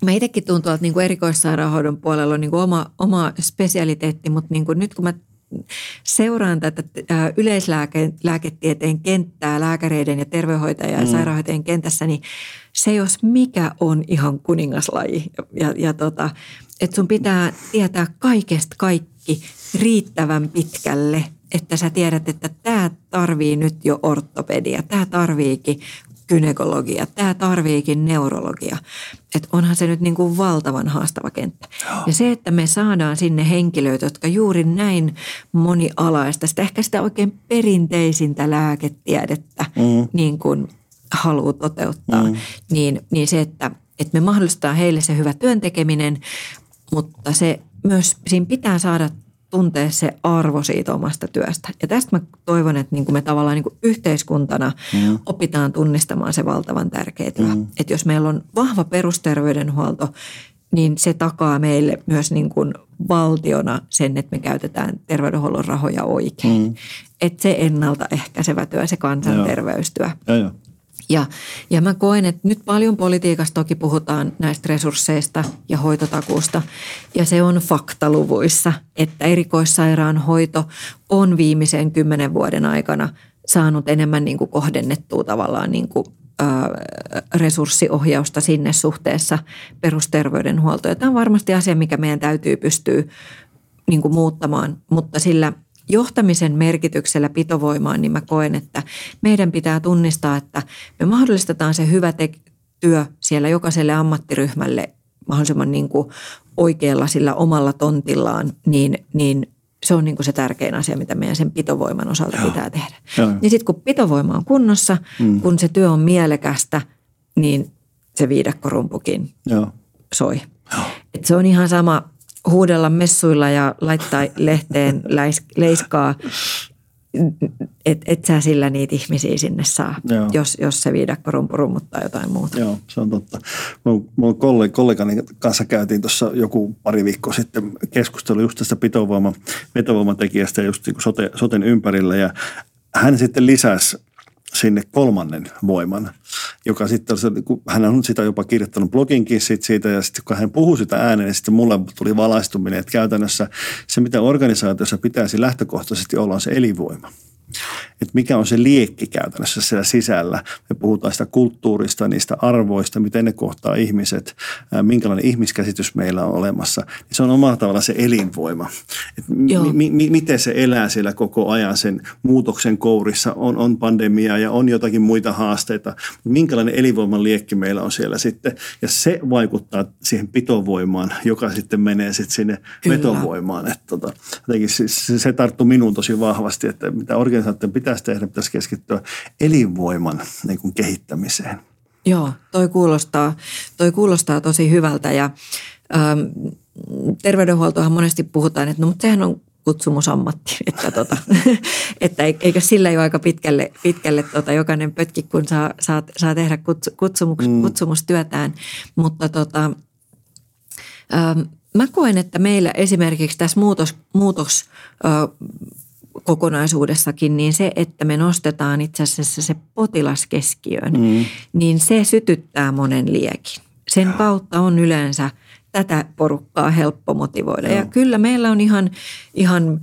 Mä itsekin tuun tuolta niin kuin erikoissairaanhoidon puolella on niin kuin oma, oma spesialiteetti, mutta niin kuin nyt kun mä seuraan tätä yleislääketieteen kenttää lääkäreiden ja terveydenhoitajien ja mm. sairaanhoitajien kentässä, niin se jos mikä on ihan kuningaslaji. Ja, ja tota, että sun pitää tietää kaikesta kaikki riittävän pitkälle – että sä tiedät, että tämä tarvii nyt jo ortopedia, tämä tarviikin kynekologia, tämä tarviikin neurologia. Että onhan se nyt niin kuin valtavan haastava kenttä. Ja se, että me saadaan sinne henkilöitä, jotka juuri näin monialaista, sitä ehkä sitä oikein perinteisintä lääketiedettä mm. niin kuin haluaa toteuttaa, mm. niin, niin se, että, että me mahdollistaa heille se hyvä työntekeminen, mutta se myös, siinä pitää saada tuntea se arvo siitä omasta työstä. Ja tästä mä toivon, että niin kuin me tavallaan niin kuin yhteiskuntana mm. opitaan tunnistamaan se valtavan tärkeä työ. Mm. Että jos meillä on vahva perusterveydenhuolto, niin se takaa meille myös niin kuin valtiona sen, että me käytetään terveydenhuollon rahoja oikein. Mm. Että se ennaltaehkäisevä työ, se kansanterveystyö. Joo. Joo, ja, ja mä koen, että nyt paljon politiikassa toki puhutaan näistä resursseista ja hoitotakuusta. Ja se on faktaluvuissa, että erikoissairaanhoito on viimeisen kymmenen vuoden aikana saanut enemmän niin kuin kohdennettua tavallaan niin kuin, resurssiohjausta sinne suhteessa perusterveydenhuoltoon. Tämä on varmasti asia, mikä meidän täytyy pystyä niin kuin muuttamaan, mutta sillä – johtamisen merkityksellä pitovoimaan, niin mä koen, että meidän pitää tunnistaa, että me mahdollistetaan se hyvä te- työ siellä jokaiselle ammattiryhmälle mahdollisimman niin kuin oikealla sillä omalla tontillaan, niin, niin se on niin kuin se tärkein asia, mitä meidän sen pitovoiman osalta Joo. pitää tehdä. Joo. Niin sitten kun pitovoima on kunnossa, mm. kun se työ on mielekästä, niin se viidakkorumpukin Joo. soi. Et se on ihan sama huudella messuilla ja laittaa lehteen leiskaa, et, et sä sillä niitä ihmisiä sinne saa, Joo. jos, jos se viidakkorumpu rummuttaa jotain muuta. Joo, se on totta. Mun, mun kollegani kanssa käytiin tuossa joku pari viikkoa sitten keskustelu just tästä pitovoima, vetovoimatekijästä just niin sote, soten ympärillä ja hän sitten lisäsi sinne kolmannen voiman, joka sitten, kun hän on sitä jopa kirjoittanut bloginkin sit siitä ja sitten kun hän puhuu sitä ääneen, niin sitten mulle tuli valaistuminen, että käytännössä se, mitä organisaatiossa pitäisi lähtökohtaisesti olla, on se elinvoima että mikä on se liekki käytännössä siellä sisällä. Me puhutaan sitä kulttuurista, niistä arvoista, miten ne kohtaa ihmiset, minkälainen ihmiskäsitys meillä on olemassa. Se on omalla tavalla se elinvoima. Et mi- mi- miten se elää siellä koko ajan sen muutoksen kourissa. On, on pandemia ja on jotakin muita haasteita. Minkälainen elinvoiman liekki meillä on siellä sitten. Ja se vaikuttaa siihen pitovoimaan, joka sitten menee sitten sinne Kyllä. vetovoimaan. Että tota, se, se tarttuu minuun tosi vahvasti, että mitä organisaatio pitäisi tehdä, pitäisi keskittyä elinvoiman niin kuin kehittämiseen. Joo, toi kuulostaa, toi kuulostaa tosi hyvältä ja ähm, terveydenhuoltohan monesti puhutaan, että no mutta sehän on kutsumusammatti, että, tota, että eikö sillä jo aika pitkälle, pitkälle tota, jokainen pötki, kun saa, saa, saa tehdä kutsumus, mm. kutsumustyötään, mutta tota, ähm, mä koen, että meillä esimerkiksi tässä muutos, muutos kokonaisuudessakin, niin se, että me nostetaan itse asiassa se potilas keskiöön, mm. niin se sytyttää monen liekin. Sen kautta on yleensä tätä porukkaa helppo motivoida. Joo. Ja kyllä meillä on ihan, ihan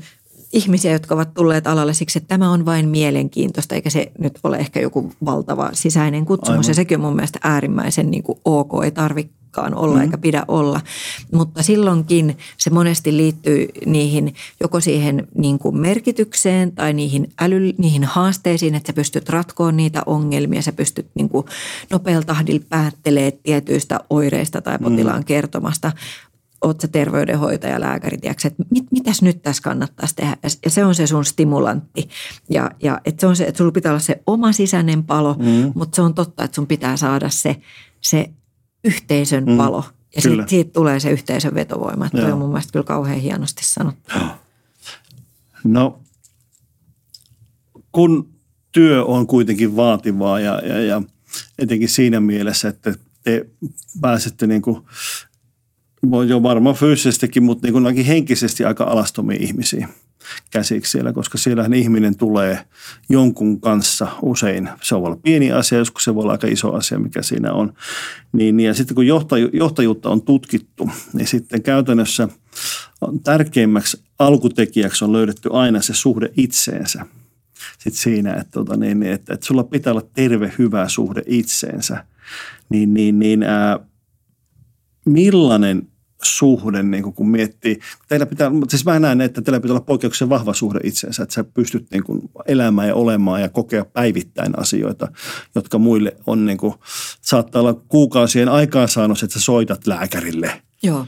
ihmisiä, jotka ovat tulleet alalle siksi, että tämä on vain mielenkiintoista, eikä se nyt ole ehkä joku valtava sisäinen kutsumus. Aivan. Ja sekin on mun mielestä äärimmäisen niin kuin ok, ei tarvitse koskaan olla mm-hmm. eikä pidä olla. Mutta silloinkin se monesti liittyy niihin, joko siihen niin kuin merkitykseen tai niihin, äly, niihin haasteisiin, että sä pystyt ratkoon niitä ongelmia, sä pystyt niin kuin nopealla tahdilla päättelee tietyistä oireista tai potilaan mm. kertomasta oot sä terveydenhoitaja, lääkäri, tiedätkö, että mit, mitäs nyt tässä kannattaisi tehdä. Ja se on se sun stimulantti. Ja, ja että se on se, että sulla pitää olla se oma sisäinen palo, mm. mutta se on totta, että sun pitää saada se, se yhteisön mm, palo. Ja siitä, siitä tulee se yhteisön vetovoima. Tuo on mun mielestä kyllä kauhean hienosti sanottu. No, kun työ on kuitenkin vaativaa ja, ja, ja etenkin siinä mielessä, että te pääsette niin kuin, jo varmaan fyysisestikin, mutta niin kuin henkisesti aika alastomia ihmisiä – käsiksi siellä, koska siellähän ihminen tulee jonkun kanssa usein. Se voi olla pieni asia, joskus se voi olla aika iso asia, mikä siinä on. Niin, ja sitten kun johtaju, johtajuutta on tutkittu, niin sitten käytännössä tärkeimmäksi alkutekijäksi on löydetty aina se suhde itseensä. Sitten siinä, että, tota, niin, niin, että, että sulla pitää olla terve, hyvä suhde itseensä. Niin, niin, niin ää, millainen suhde, niin kuin kun miettii. Teillä pitää, siis mä näen, että teillä pitää olla poikkeuksellisen vahva suhde itseensä, että sä pystyt niin kuin elämään ja olemaan ja kokea päivittäin asioita, jotka muille on niin kuin, saattaa olla kuukausien aikaansaannos, että sä soitat lääkärille. Joo.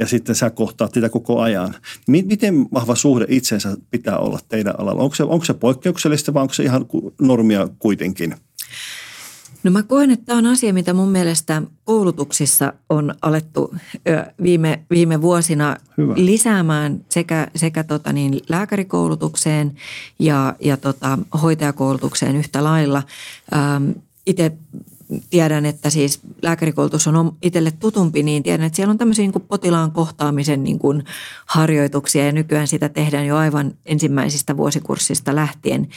Ja sitten sä kohtaat sitä koko ajan. Miten vahva suhde itsensä pitää olla teidän alalla? Onko se, onko se poikkeuksellista vai onko se ihan normia kuitenkin? No mä koen, että tämä on asia, mitä mun mielestä koulutuksissa on alettu viime, viime vuosina Hyvä. lisäämään sekä, sekä tota niin, lääkärikoulutukseen ja, ja tota, hoitajakoulutukseen yhtä lailla. Ähm, Itse tiedän, että siis lääkärikoulutus on itselle tutumpi, niin tiedän, että siellä on tämmöisiä niin kuin potilaan kohtaamisen niin kuin harjoituksia ja nykyään sitä tehdään jo aivan ensimmäisistä vuosikurssista lähtien.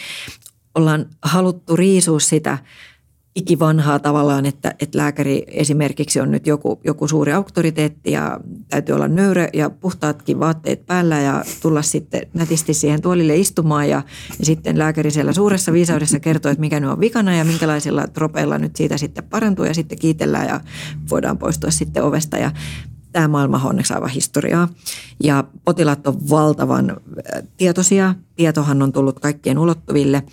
Ollaan haluttu riisua sitä – ikivanhaa tavallaan, että, että lääkäri esimerkiksi on nyt joku, joku suuri auktoriteetti ja täytyy olla nöyrä ja puhtaatkin vaatteet päällä ja tulla sitten nätisti siihen tuolille istumaan ja, ja sitten lääkäri siellä suuressa viisaudessa kertoo, että mikä nyt on vikana ja minkälaisilla tropeilla nyt siitä sitten parantuu ja sitten kiitellään ja voidaan poistua sitten ovesta ja tämä maailma on onneksi aivan historiaa. Ja potilaat on valtavan tietoisia. Tietohan on tullut kaikkien ulottuville –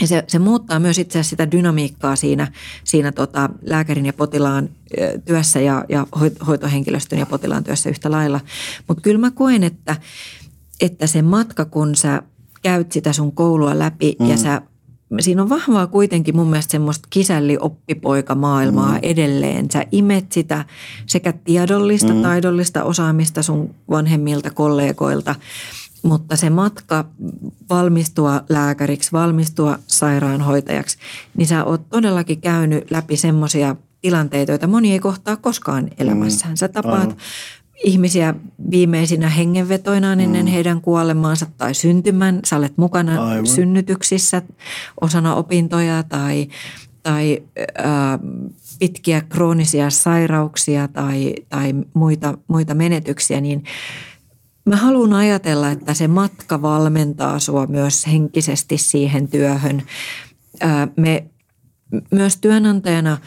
ja se, se muuttaa myös itse asiassa sitä dynamiikkaa siinä, siinä tota lääkärin ja potilaan työssä ja, ja hoitohenkilöstön ja potilaan työssä yhtä lailla. Mutta kyllä mä koen, että että se matka, kun sä käyt sitä sun koulua läpi mm. ja sä siinä on vahvaa kuitenkin mun mielestä semmoista kisälli-oppipoika-maailmaa mm. edelleen. Sä imet sitä sekä tiedollista, mm. taidollista osaamista sun vanhemmilta kollegoilta, mutta se matka valmistua lääkäriksi, valmistua sairaanhoitajaksi, niin sä oot todellakin käynyt läpi semmoisia tilanteita, joita moni ei kohtaa koskaan elämässään. Sä tapaat mm ihmisiä viimeisinä hengenvetoinaan ennen mm. heidän kuolemaansa tai syntymän. Sä olet mukana Aivan. synnytyksissä osana opintoja tai, tai ää, pitkiä kroonisia sairauksia tai, tai muita, muita menetyksiä, niin mä haluan ajatella, että se matka valmentaa sua myös henkisesti siihen työhön. Me myös työnantajana –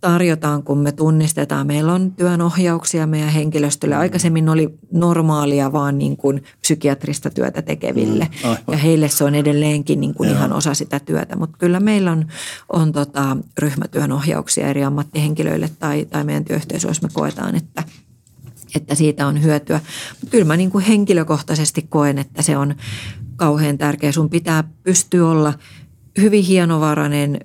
tarjotaan, kun me tunnistetaan. Meillä on työnohjauksia meidän henkilöstölle. Mm. Aikaisemmin oli normaalia vaan niin kuin psykiatrista työtä tekeville. Mm, ja heille se on edelleenkin niin kuin ihan osa sitä työtä. Mutta kyllä meillä on, on tota ryhmätyönohjauksia eri ammattihenkilöille tai, tai meidän työyhteisössä me koetaan, että – että siitä on hyötyä. Mutta kyllä mä niin kuin henkilökohtaisesti koen, että se on kauhean tärkeä. Sun pitää pystyä olla hyvin hienovarainen,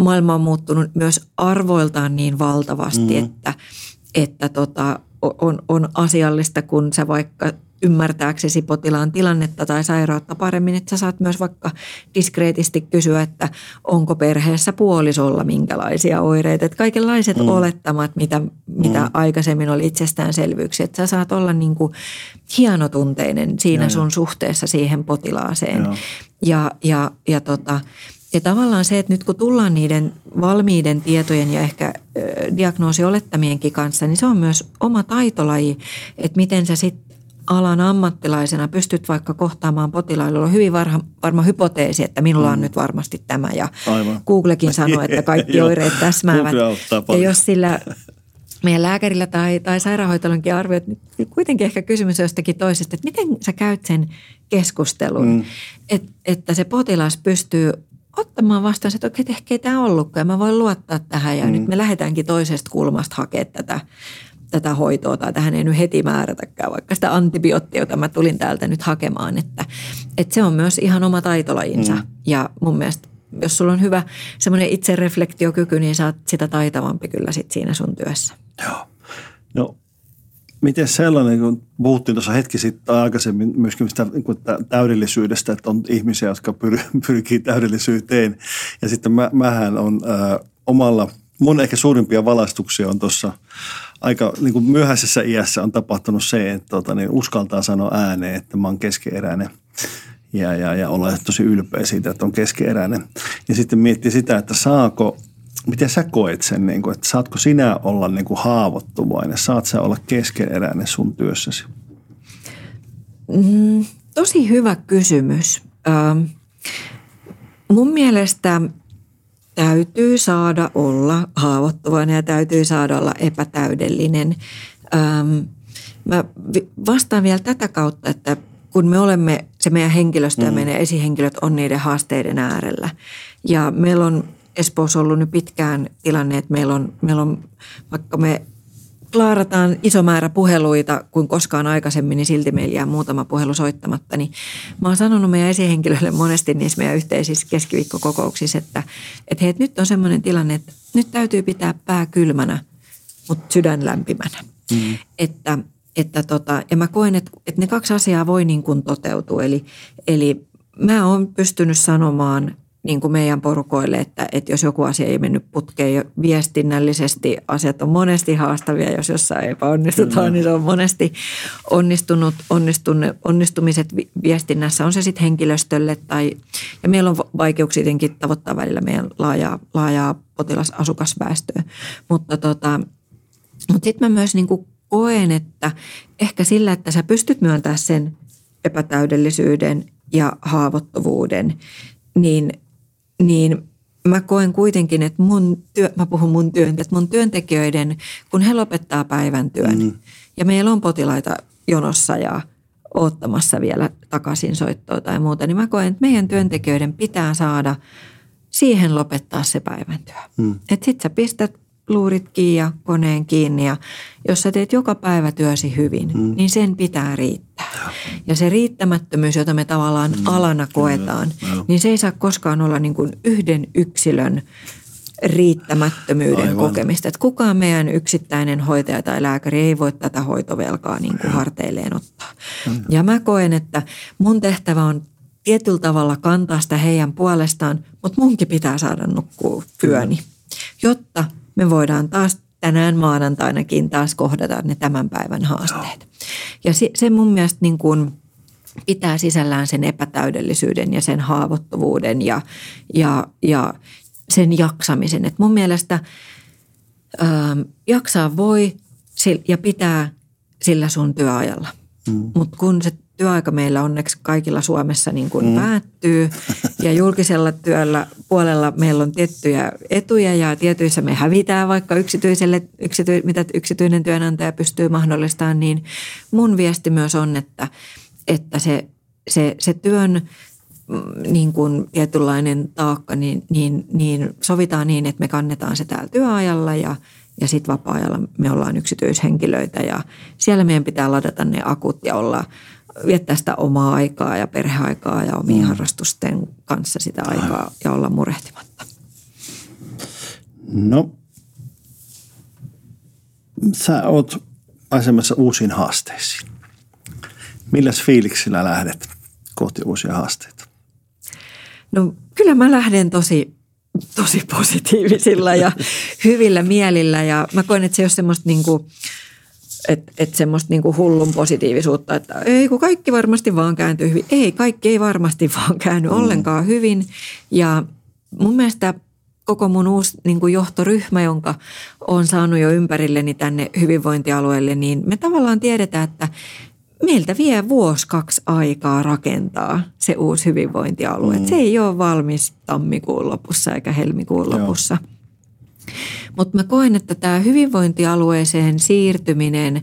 maailma on muuttunut myös arvoiltaan niin valtavasti, mm. että, että tota, on, on asiallista, kun sä vaikka ymmärtääksesi potilaan tilannetta tai sairautta paremmin, että sä saat myös vaikka diskreetisti kysyä, että onko perheessä puolisolla minkälaisia oireita. Että kaikenlaiset mm. olettamat, mitä, mitä mm. aikaisemmin oli itsestäänselvyyksiä, että sä saat olla niin kuin hienotunteinen siinä ja, sun ja. suhteessa siihen potilaaseen. Ja, ja, ja, ja tota, ja tavallaan se, että nyt kun tullaan niiden valmiiden tietojen ja ehkä diagnoosiolettamienkin kanssa, niin se on myös oma taitolaji, että miten sä sitten alan ammattilaisena pystyt vaikka kohtaamaan potilailla. On hyvin varma, varma hypoteesi, että minulla on mm. nyt varmasti tämä ja Aivan. Googlekin sanoo, että kaikki oireet täsmäävät. ja jos sillä meidän lääkärillä tai, tai sairaanhoitajalla arvioit, niin kuitenkin ehkä kysymys on jostakin toisesta, että miten sä käyt sen keskustelun, mm. että, että se potilas pystyy ottamaan vastaan se, että okei, ehkä ei tämä ollutkaan ja mä voin luottaa tähän ja mm. nyt me lähdetäänkin toisesta kulmasta hakemaan tätä, tätä hoitoa tai tähän ei nyt heti määrätäkään, vaikka sitä antibioottia, jota mä tulin täältä nyt hakemaan, että, että se on myös ihan oma taitolajinsa mm. ja mun mielestä jos sulla on hyvä semmoinen itsereflektiokyky, niin saat sitä taitavampi kyllä sit siinä sun työssä. Joo. No Miten sellainen, kun puhuttiin tuossa hetki sitten aikaisemmin myöskin sitä niin täydellisyydestä, että on ihmisiä, jotka pyr, pyrkii täydellisyyteen. Ja sitten mä, mähän on äh, omalla, mun ehkä suurimpia valaistuksia on tuossa aika niin kuin myöhäisessä iässä on tapahtunut se, että tota, niin uskaltaa sanoa ääneen, että mä oon keskeeräinen ja, ja, ja olla tosi ylpeä siitä, että on keskeeräinen. Ja sitten miettii sitä, että saako miten sä koet sen, niin kuin, että saatko sinä olla niin kuin haavoittuvainen, saat sä olla keskeneräinen sun työssäsi? Mm, tosi hyvä kysymys. Ähm, mun mielestä täytyy saada olla haavoittuvainen ja täytyy saada olla epätäydellinen. Ähm, mä vastaan vielä tätä kautta, että kun me olemme, se meidän henkilöstö ja mm. meidän esihenkilöt on niiden haasteiden äärellä. Ja meillä on Espoossa ollut nyt pitkään tilanne, että meillä on, meillä on vaikka me klaarataan iso määrä puheluita kuin koskaan aikaisemmin, niin silti meillä jää muutama puhelu soittamatta. Niin mä oon sanonut meidän esihenkilöille monesti niissä meidän yhteisissä keskiviikkokokouksissa, että, että hei, nyt on semmoinen tilanne, että nyt täytyy pitää pää kylmänä, mutta sydän lämpimänä. Mm. Että, että tota, ja mä koen, että, että ne kaksi asiaa voi niin kuin toteutua. Eli, eli mä oon pystynyt sanomaan niin kuin meidän porukoille, että, että jos joku asia ei mennyt putkeen viestinnällisesti, asiat on monesti haastavia, jos jossain epäonnistutaan, mm. niin se on monesti onnistunut, onnistunut, onnistumiset viestinnässä, on se sitten henkilöstölle tai, ja meillä on vaikeuksia tietenkin tavoittaa välillä meidän laajaa, laajaa potilasasukasväestöä, mutta tota, mutta sitten mä myös niin kuin koen, että ehkä sillä, että sä pystyt myöntämään sen epätäydellisyyden ja haavoittuvuuden, niin niin mä koen kuitenkin, että mun työ, mä puhun mun työn, että mun työntekijöiden, kun he lopettaa päivän työn mm. ja meillä on potilaita jonossa ja ottamassa vielä takaisin soittoa tai muuta, niin mä koen, että meidän työntekijöiden pitää saada siihen lopettaa se päivän työ. Mm. Että sit sä pistät luurit kiinni ja koneen kiinni ja jos sä teet joka päivä työsi hyvin, mm. niin sen pitää riittää. Ja se riittämättömyys, jota me tavallaan mm. alana koetaan, Kyllä. niin se ei saa koskaan olla niin kuin yhden yksilön riittämättömyyden Aivan. kokemista. Että kukaan meidän yksittäinen hoitaja tai lääkäri ei voi tätä hoitovelkaa niin kuin harteilleen ottaa. Mm. Ja mä koen, että mun tehtävä on tietyllä tavalla kantaa sitä heidän puolestaan, mutta munkin pitää saada nukkua yöni, jotta me voidaan taas tänään maanantainakin taas kohdata ne tämän päivän haasteet. Ja se, se mun mielestä niin kuin pitää sisällään sen epätäydellisyyden ja sen haavoittuvuuden ja, ja, ja sen jaksamisen. Et mun mielestä ää, jaksaa voi ja pitää sillä sun työajalla. Mm. Mutta kun se työaika meillä onneksi kaikilla Suomessa niin kuin mm. päättyy ja julkisella työllä puolella meillä on tiettyjä etuja ja tietyissä me hävitään vaikka yksityiselle, yksity, mitä yksityinen työnantaja pystyy mahdollistamaan, niin mun viesti myös on, että, että se, se, se työn mm, niin kuin tietynlainen taakka, niin, niin, niin sovitaan niin, että me kannetaan se täällä työajalla ja, ja sitten vapaa-ajalla me ollaan yksityishenkilöitä ja siellä meidän pitää ladata ne akut ja olla – viettää sitä omaa aikaa ja perheaikaa ja omien mm. harrastusten kanssa sitä aikaa ja olla murehtimatta? No, sä oot asemassa uusiin haasteisiin. Milläs fiiliksillä lähdet kohti uusia haasteita? No kyllä mä lähden tosi, tosi positiivisilla ja hyvillä mielillä ja mä koen, että se ei ole semmoista niin kuin – että et semmoista niinku hullun positiivisuutta, että ei kun kaikki varmasti vaan kääntyy hyvin. Ei, kaikki ei varmasti vaan käänny mm. ollenkaan hyvin. Ja mun mielestä koko mun uusi niin kuin johtoryhmä, jonka olen saanut jo ympärilleni tänne hyvinvointialueelle, niin me tavallaan tiedetään, että meiltä vie vuosi kaksi aikaa rakentaa se uusi hyvinvointialue. Mm. Se ei ole valmis tammikuun lopussa eikä helmikuun lopussa. Joo. Mutta mä koen, että tämä hyvinvointialueeseen siirtyminen,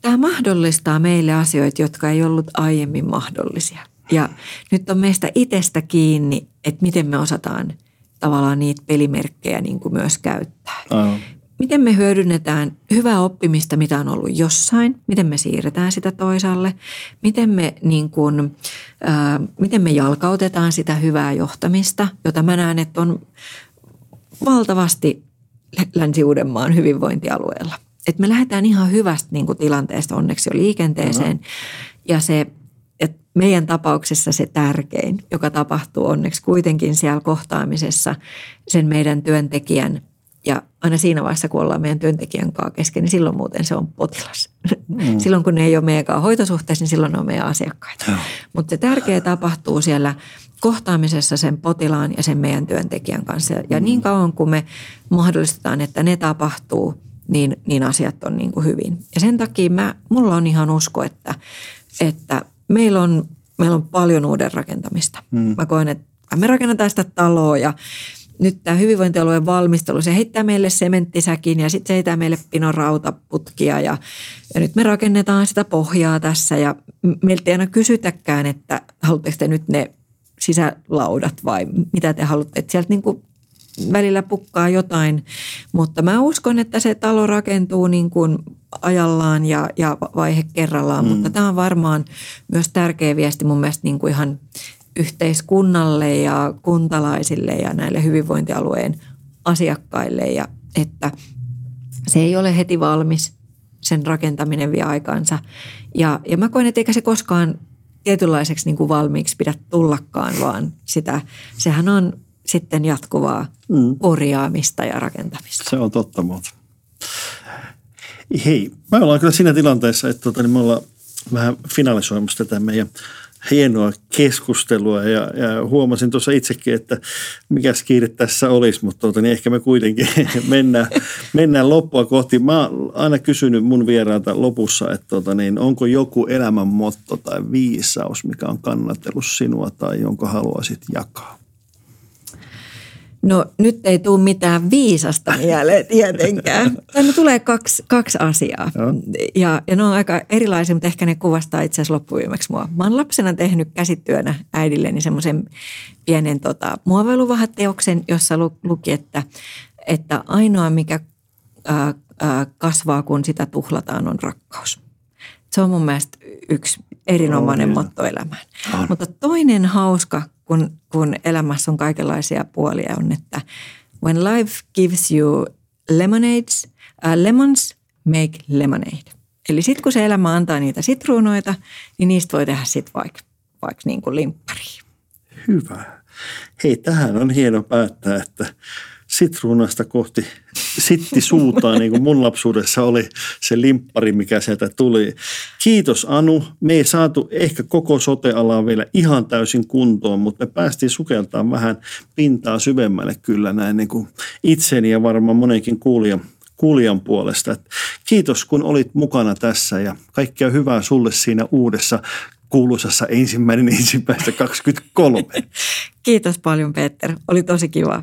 tämä mahdollistaa meille asioita, jotka ei ollut aiemmin mahdollisia. Ja nyt on meistä itsestä kiinni, että miten me osataan tavallaan niitä pelimerkkejä niin kuin myös käyttää. Aivan. Miten me hyödynnetään hyvää oppimista, mitä on ollut jossain, miten me siirretään sitä toisaalle, miten me, niin kuin, ää, miten me jalkautetaan sitä hyvää johtamista, jota mä näen, että on valtavasti Länsi-Uudenmaan hyvinvointialueella. Et me lähdetään ihan hyvästä niin kuin tilanteesta onneksi jo liikenteeseen. No. Ja se, että meidän tapauksessa se tärkein, joka tapahtuu onneksi kuitenkin siellä kohtaamisessa sen meidän työntekijän ja aina siinä vaiheessa, kun ollaan meidän työntekijän kanssa kesken, niin silloin muuten se on potilas. Mm. silloin kun ne ei ole meidän hoitosuhteessa, niin silloin ne on meidän asiakkaita. Mutta se tärkeä tapahtuu siellä kohtaamisessa sen potilaan ja sen meidän työntekijän kanssa. Ja niin kauan kuin me mahdollistetaan, että ne tapahtuu, niin, niin asiat on niin kuin hyvin. Ja sen takia mä, mulla on ihan usko, että, että meillä, on, meillä on paljon uuden rakentamista. Mm. Mä koen, että me rakennetaan sitä taloa ja nyt tämä hyvinvointialueen valmistelu, se heittää meille sementtisäkin ja sitten se heittää meille pinon rautaputkia ja, ja nyt me rakennetaan sitä pohjaa tässä ja meiltä ei aina kysytäkään, että haluatteko te nyt ne sisälaudat vai mitä te haluatte. Että sieltä niin kuin välillä pukkaa jotain, mutta mä uskon, että se talo rakentuu niin kuin ajallaan ja, ja vaihe kerrallaan, mm. mutta tämä on varmaan myös tärkeä viesti mun mielestä niin kuin ihan yhteiskunnalle ja kuntalaisille ja näille hyvinvointialueen asiakkaille, ja että se ei ole heti valmis, sen rakentaminen vie aikansa. Ja, ja mä koen, että eikä se koskaan tietynlaiseksi niin kuin valmiiksi pidä tullakaan, vaan sitä, sehän on sitten jatkuvaa mm. korjaamista ja rakentamista. Se on totta muuta. Hei, me ollaan kyllä siinä tilanteessa, että tota, niin me ollaan vähän finalisoimassa tätä meidän hienoa keskustelua ja, ja huomasin tuossa itsekin, että mikä kiire tässä olisi, mutta tuota, niin ehkä me kuitenkin mennään, mennään loppua kohti. Mä oon aina kysynyt mun vierailta lopussa, että tuota, niin, onko joku elämän motto tai viisaus, mikä on kannatellut sinua tai jonka haluaisit jakaa? No nyt ei tule mitään viisasta mieleen tietenkään. Tänne tulee kaksi, kaksi asiaa ja, ja ne on aika erilaisia, mutta ehkä ne kuvastaa itse asiassa loppuviimeksi mua. Mä oon lapsena tehnyt käsityönä äidilleni semmoisen pienen tota, muovailuvahateoksen, jossa luki, että, että ainoa mikä ää, ää, kasvaa, kun sitä tuhlataan, on rakkaus. Se on mun mielestä yksi erinomainen On, motto elämään. On. Mutta toinen hauska, kun, kun elämässä on kaikenlaisia puolia, on, että when life gives you lemonades, uh, lemons make lemonade. Eli sitten kun se elämä antaa niitä sitruunoita, niin niistä voi tehdä sitten vaikka vaik niin kuin limppariin. Hyvä. Hei, tähän on hieno päättää, että sitruunasta kohti sitti suutaan, niin kuin mun lapsuudessa oli se limppari, mikä sieltä tuli. Kiitos Anu. Me ei saatu ehkä koko sotealaa vielä ihan täysin kuntoon, mutta me päästiin sukeltaa vähän pintaa syvemmälle kyllä näin niin kuin itseni ja varmaan monenkin kuulijan, kuulijan puolesta. Et kiitos kun olit mukana tässä ja kaikkea hyvää sulle siinä uudessa kuuluisassa ensimmäinen ensimmäistä 23. Kiitos paljon Peter. Oli tosi kiva